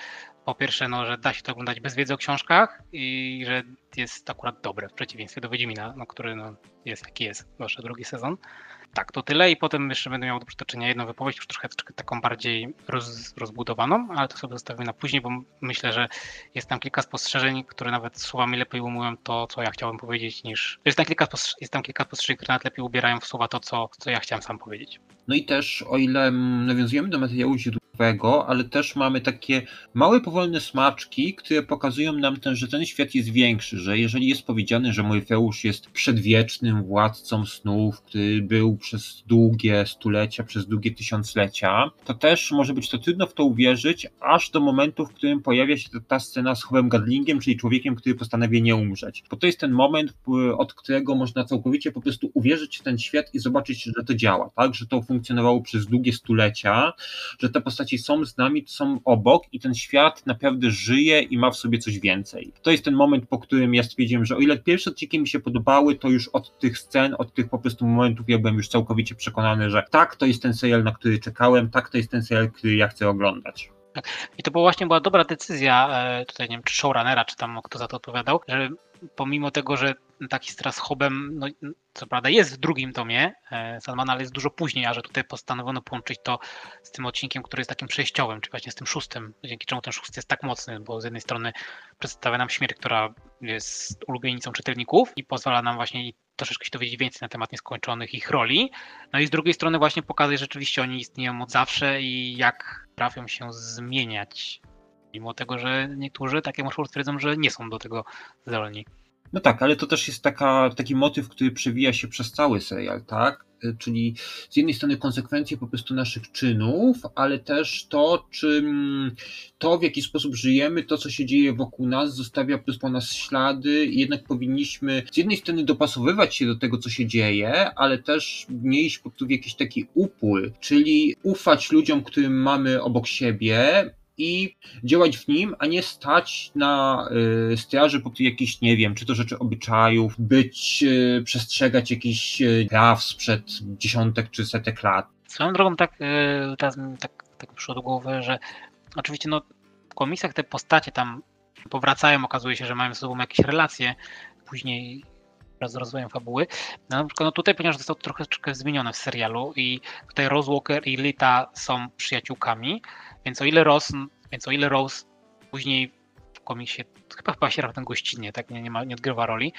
po pierwsze, no, że da się to oglądać bez wiedzy o książkach i że jest akurat dobre w przeciwieństwie do Wiedźmina, no, który no, jest jaki jest, zwłaszcza drugi sezon. Tak, to tyle i potem jeszcze będę miał do przytoczenia jedną wypowiedź, już trochę taką bardziej roz, rozbudowaną, ale to sobie zostawimy na później, bo myślę, że jest tam kilka spostrzeżeń, które nawet słowami lepiej umują to, co ja chciałem powiedzieć, niż... Jest tam kilka, jest tam kilka spostrzeżeń, które nawet lepiej ubierają w słowa to, co, co ja chciałem sam powiedzieć. No i też, o ile nawiązujemy do materiału ale też mamy takie małe, powolne smaczki, które pokazują nam ten, że ten świat jest większy, że jeżeli jest powiedziane, że Morfeusz jest przedwiecznym władcą snów, który był przez długie stulecia, przez długie tysiąclecia, to też może być to trudno w to uwierzyć, aż do momentu, w którym pojawia się ta scena z Chowem Gadlingiem, czyli człowiekiem, który postanawia nie umrzeć. Bo to jest ten moment, od którego można całkowicie po prostu uwierzyć w ten świat i zobaczyć, że to działa, tak? Że to funkcjonowało przez długie stulecia, że te postaci są z nami, są obok i ten świat naprawdę żyje i ma w sobie coś więcej. To jest ten moment, po którym ja stwierdziłem, że o ile pierwsze odcinki mi się podobały, to już od tych scen, od tych po prostu momentów ja byłem już całkowicie przekonany, że tak, to jest ten serial, na który czekałem, tak, to jest ten serial, który ja chcę oglądać. Tak. I to była właśnie była dobra decyzja e, tutaj, nie wiem, czy showrunnera, czy tam kto za to odpowiadał, że pomimo tego, że taki z Hobem, no, co prawda jest w drugim tomie e, Sandmana, ale jest dużo później, a że tutaj postanowiono połączyć to z tym odcinkiem, który jest takim przejściowym, czy właśnie z tym szóstym, dzięki czemu ten szósty jest tak mocny, bo z jednej strony przedstawia nam śmierć, która jest ulubienicą czytelników i pozwala nam właśnie troszeczkę się dowiedzieć więcej na temat nieskończonych ich roli. No i z drugiej strony właśnie pokazuje, że rzeczywiście oni istnieją od zawsze i jak trafią się zmieniać. Mimo tego, że niektórzy, tak jak twierdzą, że nie są do tego zdolni. No tak, ale to też jest taka, taki motyw, który przewija się przez cały serial, tak? Y, czyli z jednej strony konsekwencje po prostu naszych czynów, ale też to, czy to, w jaki sposób żyjemy, to, co się dzieje wokół nas, zostawia po nas ślady i jednak powinniśmy z jednej strony dopasowywać się do tego, co się dzieje, ale też nie po prostu jakiś taki upór, czyli ufać ludziom, którym mamy obok siebie, i działać w nim, a nie stać na y, straży po jakichś, nie wiem, czy to rzeczy obyczajów, być, y, przestrzegać jakichś y, praw sprzed dziesiątek czy setek lat. Swoją drogą tak, teraz tak, tak przyszło do głowy, że oczywiście no, w komisjach te postacie tam powracają, okazuje się, że mają ze sobą jakieś relacje, później wraz z rozwojem fabuły. No, na przykład no tutaj, ponieważ zostało trochę, trochę zmienione w serialu i tutaj Rose Walker i Lita są przyjaciółkami, więc o ile Rose, więc o ile Rose później w komiksie chyba chyba się ten gościnnie, tak nie, nie, ma, nie odgrywa roli,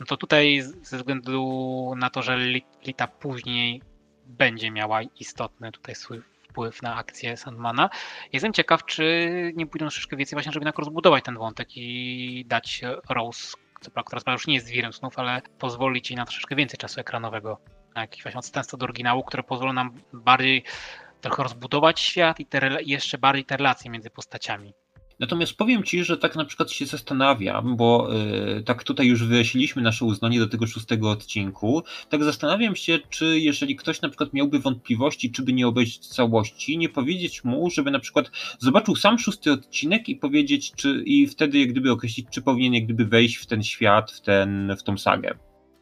no to tutaj ze względu na to, że Lita później będzie miała istotny tutaj swój wpływ na akcję Sandmana. Jestem ciekaw, czy nie pójdą troszeczkę więcej właśnie, żeby jednak rozbudować ten wątek i dać Rose, która już nie jest wirem snów, ale pozwolić jej na troszeczkę więcej czasu ekranowego, na jakiś właśnie odstępstwo do oryginału, które pozwolą nam bardziej trochę rozbudować świat i te, jeszcze bardziej te relacje między postaciami. Natomiast powiem Ci, że tak na przykład się zastanawiam, bo yy, tak tutaj już wyjaśniliśmy nasze uznanie do tego szóstego odcinku, tak zastanawiam się, czy jeżeli ktoś na przykład miałby wątpliwości, czy by nie obejrzeć całości, nie powiedzieć mu, żeby na przykład zobaczył sam szósty odcinek i powiedzieć, czy i wtedy jak gdyby określić, czy powinien jak gdyby wejść w ten świat, w, ten, w tą sagę.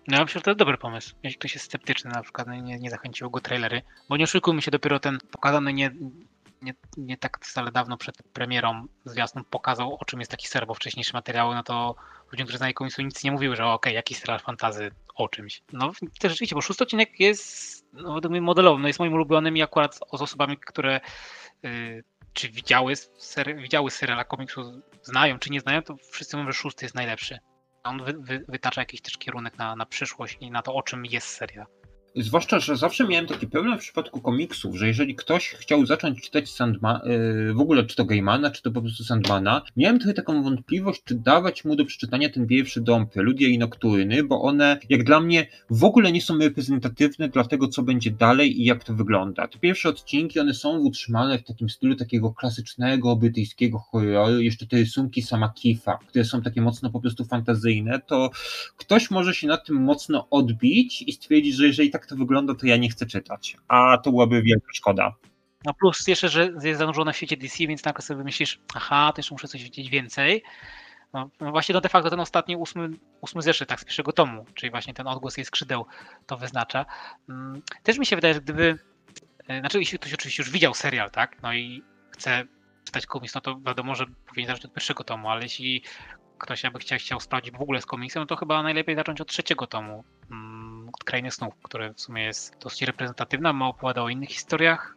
No myślę, że to jest dobry pomysł. Jeśli ktoś jest sceptyczny, na przykład no nie, nie zachęciły go trailery, bo nie oszukujmy się, dopiero ten pokazany nie, nie, nie tak wcale dawno przed premierą zwiastun pokazał, o czym jest taki ser, bo wcześniejsze materiały, no to ludziom, którzy znają komiksu, nic nie mówiły, że okej, okay, jakiś serial fantazy o czymś. No też rzeczywiście, bo szósty odcinek jest no, według mnie modelowym, no jest moim ulubionym i akurat z, osobami, które y, czy widziały, ser, widziały seriala komiksu, znają czy nie znają, to wszyscy mówią, że szósty jest najlepszy. On wy, wy, wytacza jakiś też kierunek na, na przyszłość i na to, o czym jest serial. Zwłaszcza, że zawsze miałem taki problem w przypadku komiksów, że jeżeli ktoś chciał zacząć czytać Sandma, yy, w ogóle czy to Gaimana, czy to po prostu Sandmana, miałem trochę taką wątpliwość, czy dawać mu do przeczytania ten pierwszy dom Preludia i Nokturyny, bo one, jak dla mnie, w ogóle nie są reprezentatywne dla tego, co będzie dalej i jak to wygląda. Te pierwsze odcinki, one są utrzymane w takim stylu takiego klasycznego brytyjskiego horroru, jeszcze te rysunki sama Kifa, które są takie mocno po prostu fantazyjne, to ktoś może się na tym mocno odbić i stwierdzić, że jeżeli tak to wygląda, to ja nie chcę czytać. A to byłaby wielka szkoda. No plus jeszcze, że jest zanurzona w świecie DC, więc nagle sobie myślisz, aha, to jeszcze muszę coś wiedzieć więcej. No, no właśnie no de facto ten ostatni ósmy, ósmy zeszyt tak z pierwszego tomu, czyli właśnie ten odgłos jej skrzydeł to wyznacza. Mm, też mi się wydaje, że gdyby, e, znaczy jeśli ktoś oczywiście już widział serial, tak, no i chce czytać komiks, no to wiadomo, że powinien zacząć od pierwszego tomu, ale jeśli ktoś jakby chciał, chciał sprawdzić w ogóle z komiksem, no to chyba najlepiej zacząć od trzeciego tomu. Od Krainy Snów, które w sumie jest dosyć reprezentatywna, ma opowiada o innych historiach,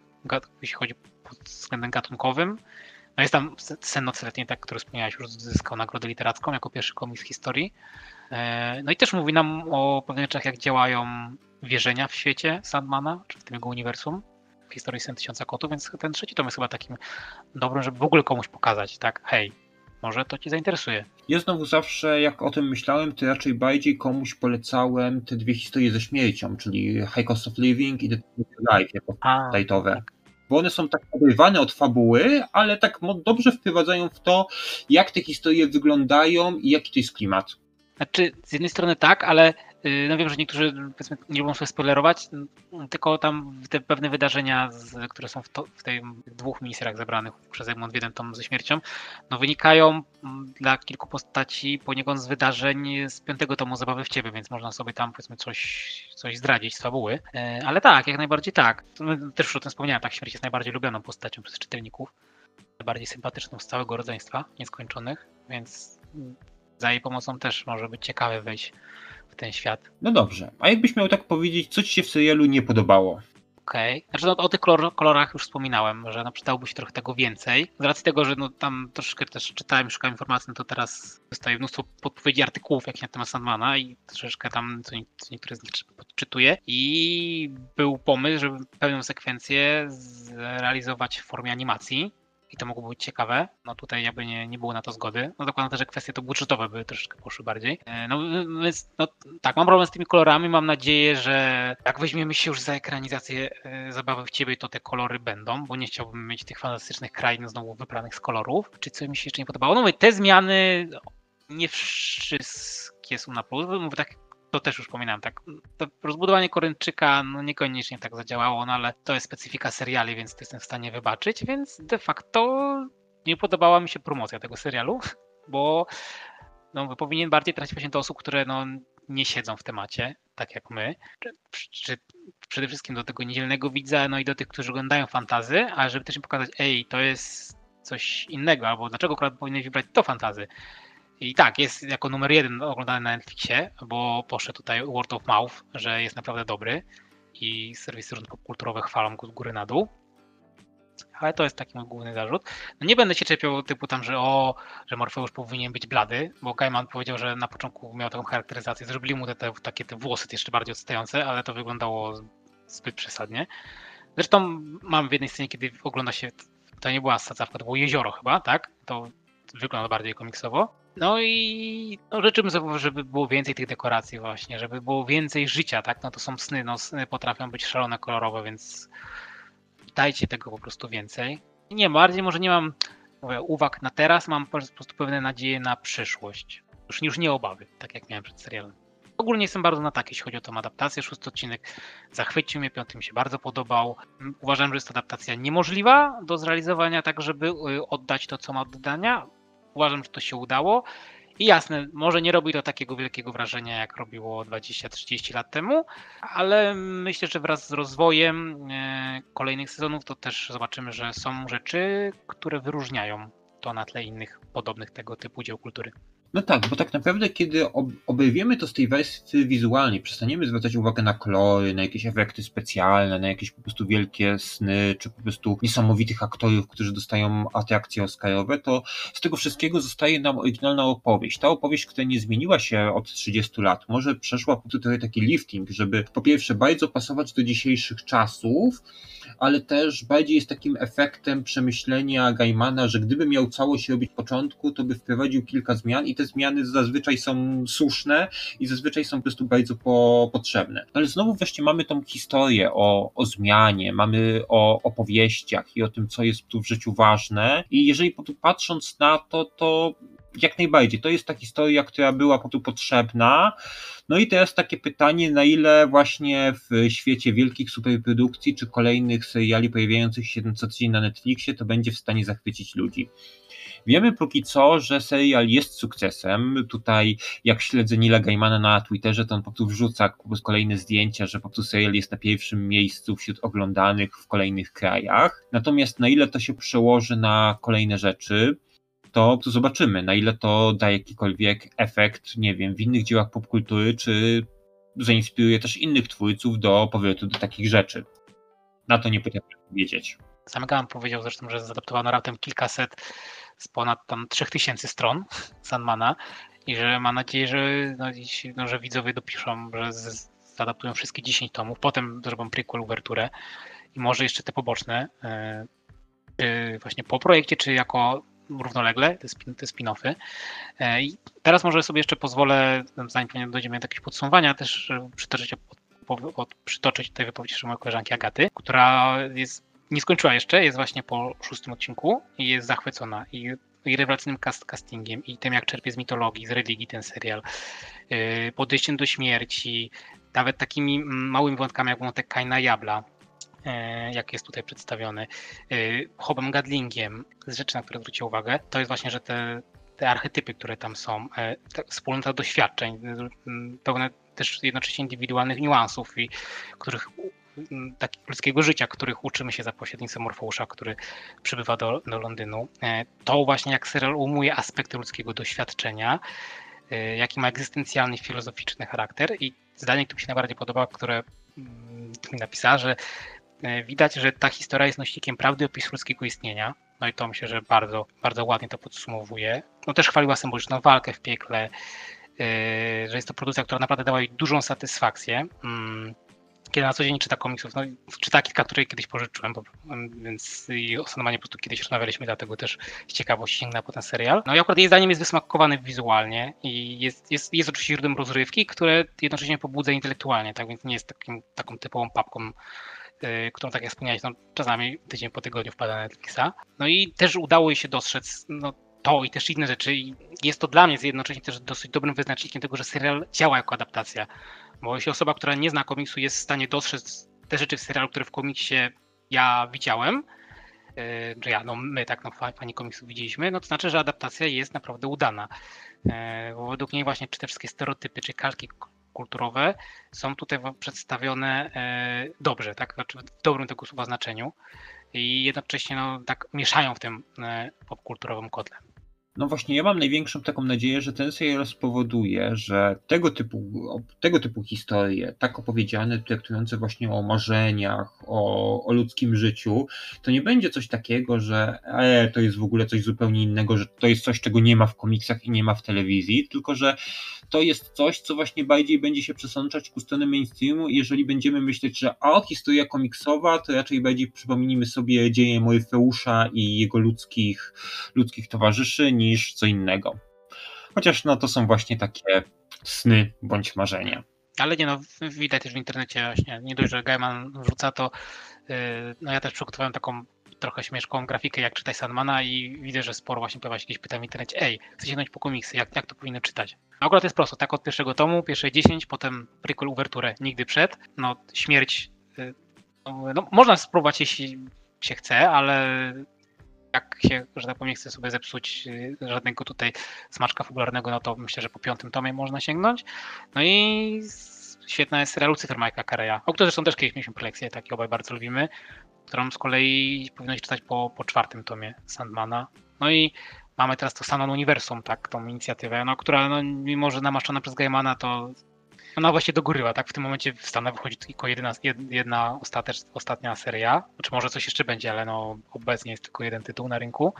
jeśli chodzi pod względem gatunkowym. No jest tam Sen Nocletni, tak, który wspomniałeś, już zyskał nagrodę literacką jako pierwszy komiks w historii. E, no i też mówi nam o pewnych rzeczach, jak działają wierzenia w świecie Sandmana, czy w tym jego uniwersum, w historii Sen Tysiąca Kotów, więc ten trzeci tom jest chyba takim dobrym, żeby w ogóle komuś pokazać, tak, hej, może to Cię zainteresuje. Ja znowu zawsze, jak o tym myślałem, to raczej bardziej komuś polecałem te dwie historie ze śmiercią, czyli High Cost of Living i The Life jako lightowe. Tak. Bo one są tak oderwane od fabuły, ale tak dobrze wprowadzają w to, jak te historie wyglądają i jaki to jest klimat. Znaczy, z jednej strony tak, ale no wiem, że niektórzy nie lubią sobie spoilerować, tylko tam te pewne wydarzenia, które są w, to, w tych dwóch miniseriach zebranych przez Egmont w jeden tom ze śmiercią, no wynikają dla kilku postaci poniekąd z wydarzeń z piątego tomu Zabawy w Ciebie, więc można sobie tam powiedzmy coś, coś zdradzić z fabuły. E, ale tak, jak najbardziej tak. Też już o tym wspomniałem, tak, śmierć jest najbardziej lubianą postacią przez czytelników. Najbardziej sympatyczną z całego rodzeństwa nieskończonych, więc za jej pomocą też może być ciekawe wejść w ten świat. No dobrze, a jakbyś miał tak powiedzieć, co ci się w serialu nie podobało? Okej. Okay. Znaczy no, o tych kolor, kolorach już wspominałem, że no, przydałoby się trochę tego więcej. Z racji tego, że no, tam troszkę też czytałem, szukałem informacji, no to teraz dostaję mnóstwo podpowiedzi artykułów jak na temat Sandmana i troszeczkę tam co, co niektóre z nich podczytuję. I był pomysł, żeby pełną sekwencję zrealizować w formie animacji i to mogło być ciekawe. No tutaj jakby nie, nie było na to zgody. No zakładam też, że kwestie to budżetowe by troszeczkę poszły bardziej. E, no więc no, tak, mam problem z tymi kolorami. Mam nadzieję, że jak weźmiemy się już za ekranizację e, zabawy w ciebie, to te kolory będą, bo nie chciałbym mieć tych fantastycznych krain znowu wybranych z kolorów. Czy coś mi się jeszcze nie podobało? No mówię, te zmiany nie wszystkie są na plus. Mówię tak to też już wspominałem, tak, to rozbudowanie Korynczyka no niekoniecznie tak zadziałało, no ale to jest specyfika seriali, więc to jestem w stanie wybaczyć, więc de facto nie podobała mi się promocja tego serialu, bo no, powinien bardziej trafić się do osób, które no, nie siedzą w temacie, tak jak my, czy, czy przede wszystkim do tego niedzielnego widza, no i do tych, którzy oglądają fantazy, a żeby też im pokazać, ej, to jest coś innego, albo dlaczego akurat powinien wybrać to fantazy. I tak, jest jako numer jeden oglądany na Netflixie, bo poszedł tutaj word of mouth, że jest naprawdę dobry i serwisy popkulturowe chwalą go z góry na dół. Ale to jest taki mój główny zarzut. No nie będę się czepiał typu tam, że o, że Morfeusz powinien być blady, bo Gaiman powiedział, że na początku miał taką charakteryzację, zrobili mu te, te takie te włosy jeszcze bardziej odstające, ale to wyglądało zbyt przesadnie. Zresztą mam w jednej scenie, kiedy ogląda się, to nie była sadzawka, to było jezioro chyba, tak? To wygląda bardziej komiksowo. No i no, życzymy sobie, żeby było więcej tych dekoracji właśnie, żeby było więcej życia, tak? No to są sny, no sny potrafią być szalone, kolorowe, więc dajcie tego po prostu więcej. Nie, bardziej może nie mam mówię, uwag na teraz, mam po prostu pewne nadzieje na przyszłość. Już, już nie obawy, tak jak miałem przed serialem. Ogólnie jestem bardzo na tak, jeśli chodzi o tą adaptację. Szósty odcinek zachwycił mnie, piąty mi się bardzo podobał. Uważam, że jest to adaptacja niemożliwa do zrealizowania, tak żeby y, oddać to, co ma do uważam, że to się udało. I jasne, może nie robi to takiego wielkiego wrażenia, jak robiło 20-30 lat temu, ale myślę, że wraz z rozwojem e, kolejnych sezonów to też zobaczymy, że są rzeczy, które wyróżniają to na tle innych podobnych tego typu dzieł kultury. No tak, bo tak naprawdę, kiedy ob obejmiemy to z tej wersji wizualnej, przestaniemy zwracać uwagę na kolory, na jakieś efekty specjalne, na jakieś po prostu wielkie sny, czy po prostu niesamowitych aktorów, którzy dostają atrakcje oscarowe, to z tego wszystkiego zostaje nam oryginalna opowieść. Ta opowieść, która nie zmieniła się od 30 lat, może przeszła po prostu taki lifting, żeby po pierwsze bardzo pasować do dzisiejszych czasów, ale też bardziej jest takim efektem przemyślenia Gaimana, że gdyby miał całość robić początku, to by wprowadził kilka zmian i te zmiany zazwyczaj są słuszne i zazwyczaj są po prostu bardzo po, potrzebne. Ale znowu wreszcie mamy tą historię o, o zmianie, mamy o opowieściach i o tym, co jest tu w życiu ważne i jeżeli patrząc na to, to jak najbardziej. To jest ta historia, która była po tu potrzebna. No i teraz takie pytanie, na ile właśnie w świecie wielkich superprodukcji czy kolejnych seriali pojawiających się co tydzień na Netflixie to będzie w stanie zachwycić ludzi. Wiemy póki co, że serial jest sukcesem. Tutaj, jak śledzę Nila Gaimana na Twitterze, to on po prostu wrzuca kolejne zdjęcia, że po prostu serial jest na pierwszym miejscu wśród oglądanych w kolejnych krajach. Natomiast na ile to się przełoży na kolejne rzeczy, to, zobaczymy, na ile to da jakikolwiek efekt, nie wiem, w innych dziełach popkultury, czy zainspiruje też innych twórców do powrotu do takich rzeczy. Na to nie potrafię powiedzieć. Sam Gaman powiedział zresztą, że zadaptowano raptem kilkaset z ponad tam 3000 stron Sandmana i że ma nadzieję, że, no, no, że widzowie dopiszą, że z, zadaptują wszystkie 10 tomów, potem zrobią prequel, uwerturę i może jeszcze te poboczne, yy, właśnie po projekcie, czy jako równolegle, te, spin, te spin-offy. E, I teraz może sobie jeszcze pozwolę, zanim dojdziemy do jakiegoś podsumowania, też przytoczyć, od, przytoczyć tutaj wypowiedź mojej koleżanki Agaty, która jest, nie skończyła jeszcze, jest właśnie po szóstym odcinku i jest zachwycona i, i rewelacyjnym cast, castingiem i tym, jak czerpie z mitologii, z religii ten serial, yy, podejściem do śmierci, nawet takimi małymi wątkami jak wątek Kaina Jabla, jak jest tutaj przedstawiony, e, Hobem Gadlingiem, z rzeczy, na które zwrócił uwagę, to jest właśnie, że te, te archetypy, które tam są, e, wspólnota doświadczeń, pełne też jednocześnie indywidualnych niuansów i których takiego ludzkiego życia, których uczymy się za pośrednictwem Morfeusza, który przybywa do, do Londynu. To właśnie jak serial umuje aspekty ludzkiego doświadczenia, jaki ma egzystencjalny, filozoficzny charakter i zdanie, które mi się najbardziej podoba, które mi napisała, że E, widać, że ta historia jest nośnikiem prawdy opisu ludzkiego istnienia. No i to myślę, że bardzo, bardzo ładnie to podsumowuje. No też chwaliła symboliczną walkę w piekle, e, że jest to produkcja, która naprawdę dała jej dużą satysfakcję. Mm, kiedy na co dzień czyta komiksów, no, czyta kilka, które kiedyś pożyczyłem, bo, mm, więc i o po prostu kiedyś rozmawialiśmy, dlatego też z ciekawości sięgnę po ten serial. No i akurat jej zdaniem jest wysmakowany wizualnie i jest, jest, jest oczywiście źródłem rozrywki, które jednocześnie pobudza intelektualnie, tak więc nie jest takim, taką typową papką Y, którą tak jak wspomniałeś, no, czasami tydzień po tygodniu wpada na Netflixa. No i też udało jej się dostrzec no, to i też inne rzeczy. I jest to dla mnie jednocześnie też dosyć dobrym wyznacznikiem tego, że serial działa jako adaptacja. Bo jeśli osoba, która nie zna komiksu, jest w stanie dostrzec te rzeczy w serialu, które w komiksie ja widziałem, y, że ja, no my tak, no fani komiksu widzieliśmy, no to znaczy, że adaptacja jest naprawdę udana. Y, bo według niej właśnie czy te wszystkie stereotypy, czy kalki kulturowe są tutaj przedstawione e, dobrze, tak? Znaczy w dobrym tego słowa znaczeniu i jednocześnie no, tak mieszają w tym e, popkulturowym kotle. No właśnie, ja mam największą taką nadzieję, że ten serial spowoduje, że tego typu, tego typu historie, tak opowiedziane, traktujące właśnie o marzeniach, o, o ludzkim życiu, to nie będzie coś takiego, że e, to jest w ogóle coś zupełnie innego, że to jest coś, czego nie ma w komiksach i nie ma w telewizji, tylko że to jest coś, co właśnie bardziej będzie się przesączać ku stronę mainstreamu jeżeli będziemy myśleć, że o, historia komiksowa, to raczej bardziej przypomnimy sobie dzieje Morfeusza i jego ludzkich, ludzkich towarzyszy niż co innego. Chociaż no to są właśnie takie sny bądź marzenia. Ale nie no, widać też w internecie właśnie, nie dość, że Gaiman wrzuca to, yy, no ja też przygotowałem taką trochę śmieszkową grafikę, jak czytać Sandmana i widzę, że sporo właśnie pojawia się jakieś pytań w internecie, ej, chcę sięgnąć po komiksy, jak, jak to powinno czytać? No akurat jest prosto, tak od pierwszego tomu, pierwsze 10, potem prequel, uwerturę, nigdy przed, no śmierć, y, no, no, można spróbować jeśli się chce, ale jak się, że tak powiem, nie chce sobie zepsuć y, żadnego tutaj smaczka fabularnego, no to myślę, że po piątym tomie można sięgnąć. No i świetna jest serial Lucifer Mike'a Carreya, o której zresztą też kiedyś mieliśmy prelekcję, taki obaj bardzo lubimy, którą z kolei powinno się czytać po, po czwartym tomie Sandmana. No i mamy teraz to Sanon Uniwersum, tak, tą inicjatywę, no, która no, mimo, że namaszczona przez Gaimana, to ona właśnie dogóryła, tak? W tym momencie w Stanach wychodzi tylko jedna, jedna ostatecz, ostatnia seria, czy może coś jeszcze będzie, ale no obecnie jest tylko jeden tytuł na rynku.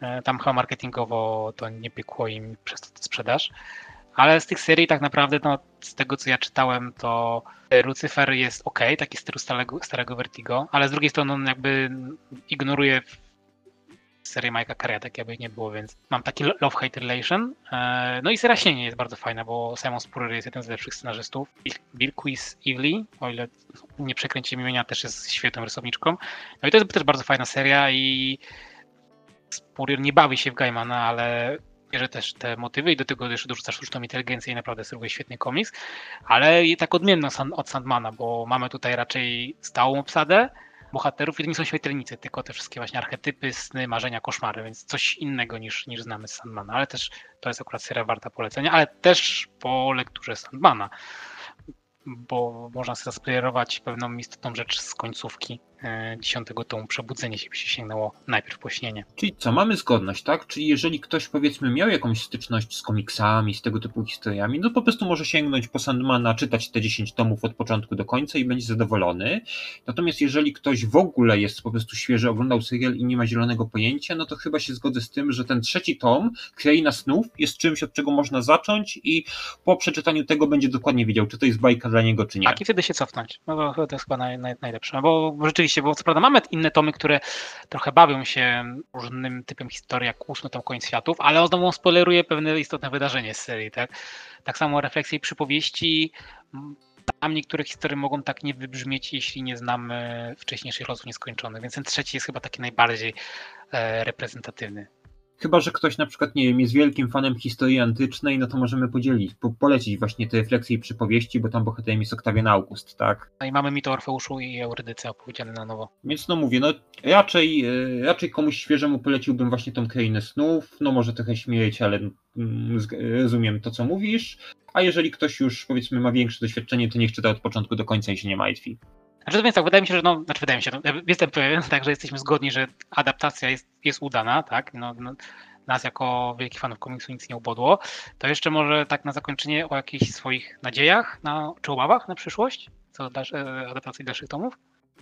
E, tam chyba marketingowo to nie piekło im przez to sprzedaż. Ale z tych serii tak naprawdę, no, z tego co ja czytałem, to Lucifer jest ok, taki stylu starego, starego Vertigo, ale z drugiej strony on jakby ignoruje serię Mike'a Carey'a, tak jakby nie było, więc mam taki love-hate relation. E, no i seria Śnienie jest bardzo fajna, bo Simon Spurrier jest jeden z lepszych scenarzystów. Bill Quiz Evely, o ile nie przekręcimy imienia, też jest świetną rysowniczką. No i to jest też bardzo fajna seria i Spurrier nie bawi się w Gaimana, ale bierze też te motywy i do tego jeszcze dorzuca sztuczną inteligencję i naprawdę serwuje świetny komiks, ale tak odmienna od Sandmana, bo mamy tutaj raczej stałą obsadę, bohaterów i to nie są śmiertelnicy, tylko te wszystkie właśnie archetypy, sny, marzenia, koszmary, więc coś innego niż, niż znamy z Sandmana, ale też to jest akurat seria warta polecenia, ale też po lekturze Sandmana, bo można sobie zaspoilerować pewną istotną rzecz z końcówki dziesiątego tomu Przebudzenie się, by się sięgnęło najpierw po śnienie. Czyli co, mamy zgodność, tak? Czyli jeżeli ktoś powiedzmy miał jakąś styczność z komiksami, z tego typu historiami, no po prostu może sięgnąć po Sandmana, czytać te 10 tomów od początku do końca i będzie zadowolony. Natomiast jeżeli ktoś w ogóle jest po prostu świeży, oglądał serial i nie ma zielonego pojęcia, no to chyba się zgodzę z tym, że ten trzeci tom, Kraina Snów, jest czymś, od czego można zacząć i po przeczytaniu tego będzie dokładnie wiedział, czy to jest bajka dla niego, czy nie. Tak, i wtedy się cofnąć. No to jest chyba naj, naj, najlepsze, bo rzeczywiście bo co prawda mamy inne tomy, które trochę bawią się różnym typem historii, jak ósmy tom Koniec Światów, ale znowu spoileruje pewne istotne wydarzenie z serii, tak? Tak samo refleksje i przypowieści, tam niektóre historie mogą tak nie wybrzmieć, jeśli nie znamy wcześniejszych losów nieskończonych, więc ten trzeci jest chyba taki najbardziej e, reprezentatywny. Chyba, że ktoś na przykład, nie wiem, jest wielkim fanem historii antycznej, no to możemy podzielić, po, polecić właśnie te refleksje i przypowieści, bo tam bohaterem jest Oktawian August, tak? No i mamy mit o Orfeuszu i Eurydyce opowiedziane na nowo. Więc no mówię, no raczej, e, raczej komuś świeżemu poleciłbym właśnie tą krainę snów, no może trochę śmieć, ale mm, rozumiem to, co mówisz, a jeżeli ktoś już powiedzmy ma większe doświadczenie, to niech czyta od początku do końca i się nie martwi. Znaczy, więc tak, wydaje mi się, że no, znaczy wydaje mi się, no, jestem pewien, tak, że jesteśmy zgodni, że adaptacja jest, jest udana, tak, no, no, nas jako wielkich fanów komiksu nic nie ubodło, to jeszcze może tak na zakończenie o jakichś swoich nadziejach na, czy obawach na przyszłość, co do adaptacji dalszych tomów?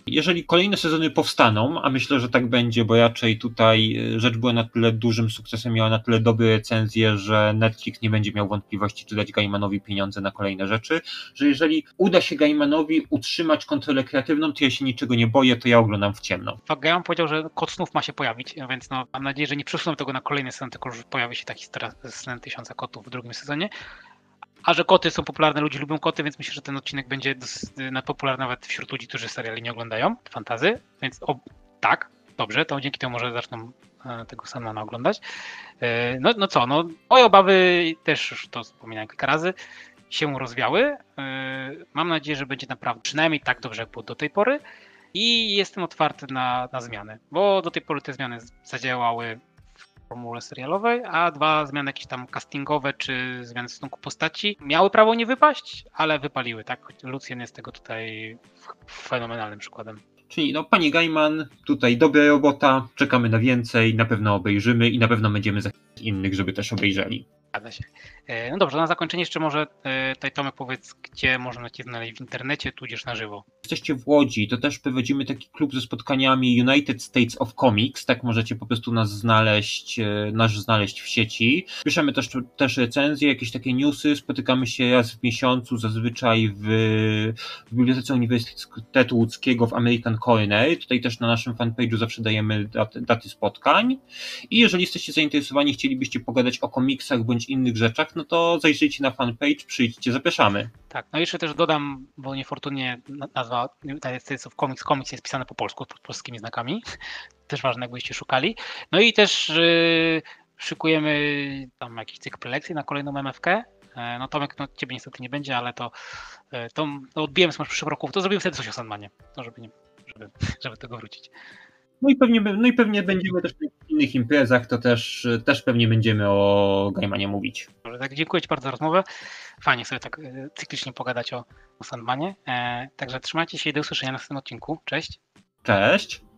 Jeżeli kolejne sezony powstaną, a myślę, że tak będzie, bo raczej tutaj e, rzecz była na tyle dużym sukcesem, miała na tyle dobre recenzje, że Netflix nie będzie miał wątpliwości, czy dać Gaimanowi pieniądze na kolejne rzeczy, że jeżeli uda się Gaimanowi utrzymać kontrolę kreatywną, to ja się niczego nie boję, to ja oglądam w ciemno. Gaiman powiedział, że Kot Snów ma się pojawić, więc no, mam nadzieję, że nie przesuną tego na kolejny sezon, tylko że pojawi się ta historia z Tysiąca Kotów w drugim sezonie. A że koty są popularne, ludzie lubią koty, więc myślę, że ten odcinek będzie nadpopularny nawet wśród ludzi, którzy seriali nie oglądają, fantazy, więc o, tak, dobrze, to dzięki temu może zaczną e, tego Sandmana oglądać. E, no, no co, no moje obawy też już to wspominałem kilka razy, się rozwiały. E, mam nadzieję, że będzie naprawdę przynajmniej tak dobrze, jak było do tej pory i jestem otwarty na, na zmiany, bo do tej pory te zmiany zadziałały formule serialowej, a dwa zmiany jakieś tam castingowe czy zmiany w stosunku postaci miały prawo nie wypaść, ale wypaliły, tak? Lucien jest tego tutaj fenomenalnym przykładem. Czyli no, pani Gaiman, tutaj dobra robota, czekamy na więcej, na pewno obejrzymy i na pewno będziemy zachęcać innych, żeby też obejrzeli. Zgadza się. E, no dobrze, na zakończenie jeszcze może e, tutaj Tomek powiedz, gdzie można cię znaleźć w internecie, tudzież na żywo. Jesteście w Łodzi, to też prowadzimy taki klub ze spotkaniami United States of Comics, tak możecie po prostu nas znaleźć, e, nas znaleźć w sieci. Piszemy też, też recenzje, jakieś takie newsy, spotykamy się raz w miesiącu, zazwyczaj w, w Bibliotece Uniwersytetu Łódzkiego w American Corner. Tutaj też na naszym fanpage'u zawsze dajemy daty, daty spotkań. I jeżeli jesteście zainteresowani, chcielibyście pogadać o komiksach bądź innych rzeczach, no to zajrzyjcie na fanpage, przyjdźcie, zapraszamy. Tak, no jeszcze też dodam, bo niefortunnie nazwa United States of Comics, jest pisane po polsku, pod polskimi znakami. Też ważne, jakbyście szukali. No i też yy, szykujemy tam jakiś cykl prelekcji na kolejną MFK. E, no Tomek, no ciebie niestety nie będzie, ale to, e, to no, odbiłem z przyszłym roku, to zrobimy wtedy coś o Sandmanie, no żeby, nie, żeby, żeby tego wrócić. No i pewnie, no i pewnie będziemy też w innych imprezach, to też, też pewnie będziemy o Gaimanie mówić. Dobrze, tak dziękuję Ci bardzo za rozmowę. Fajnie sobie tak e, cyklicznie pogadać o, o Sandmanie. E, także trzymajcie się i do usłyszenia na następnym odcinku. Cześć. Cześć.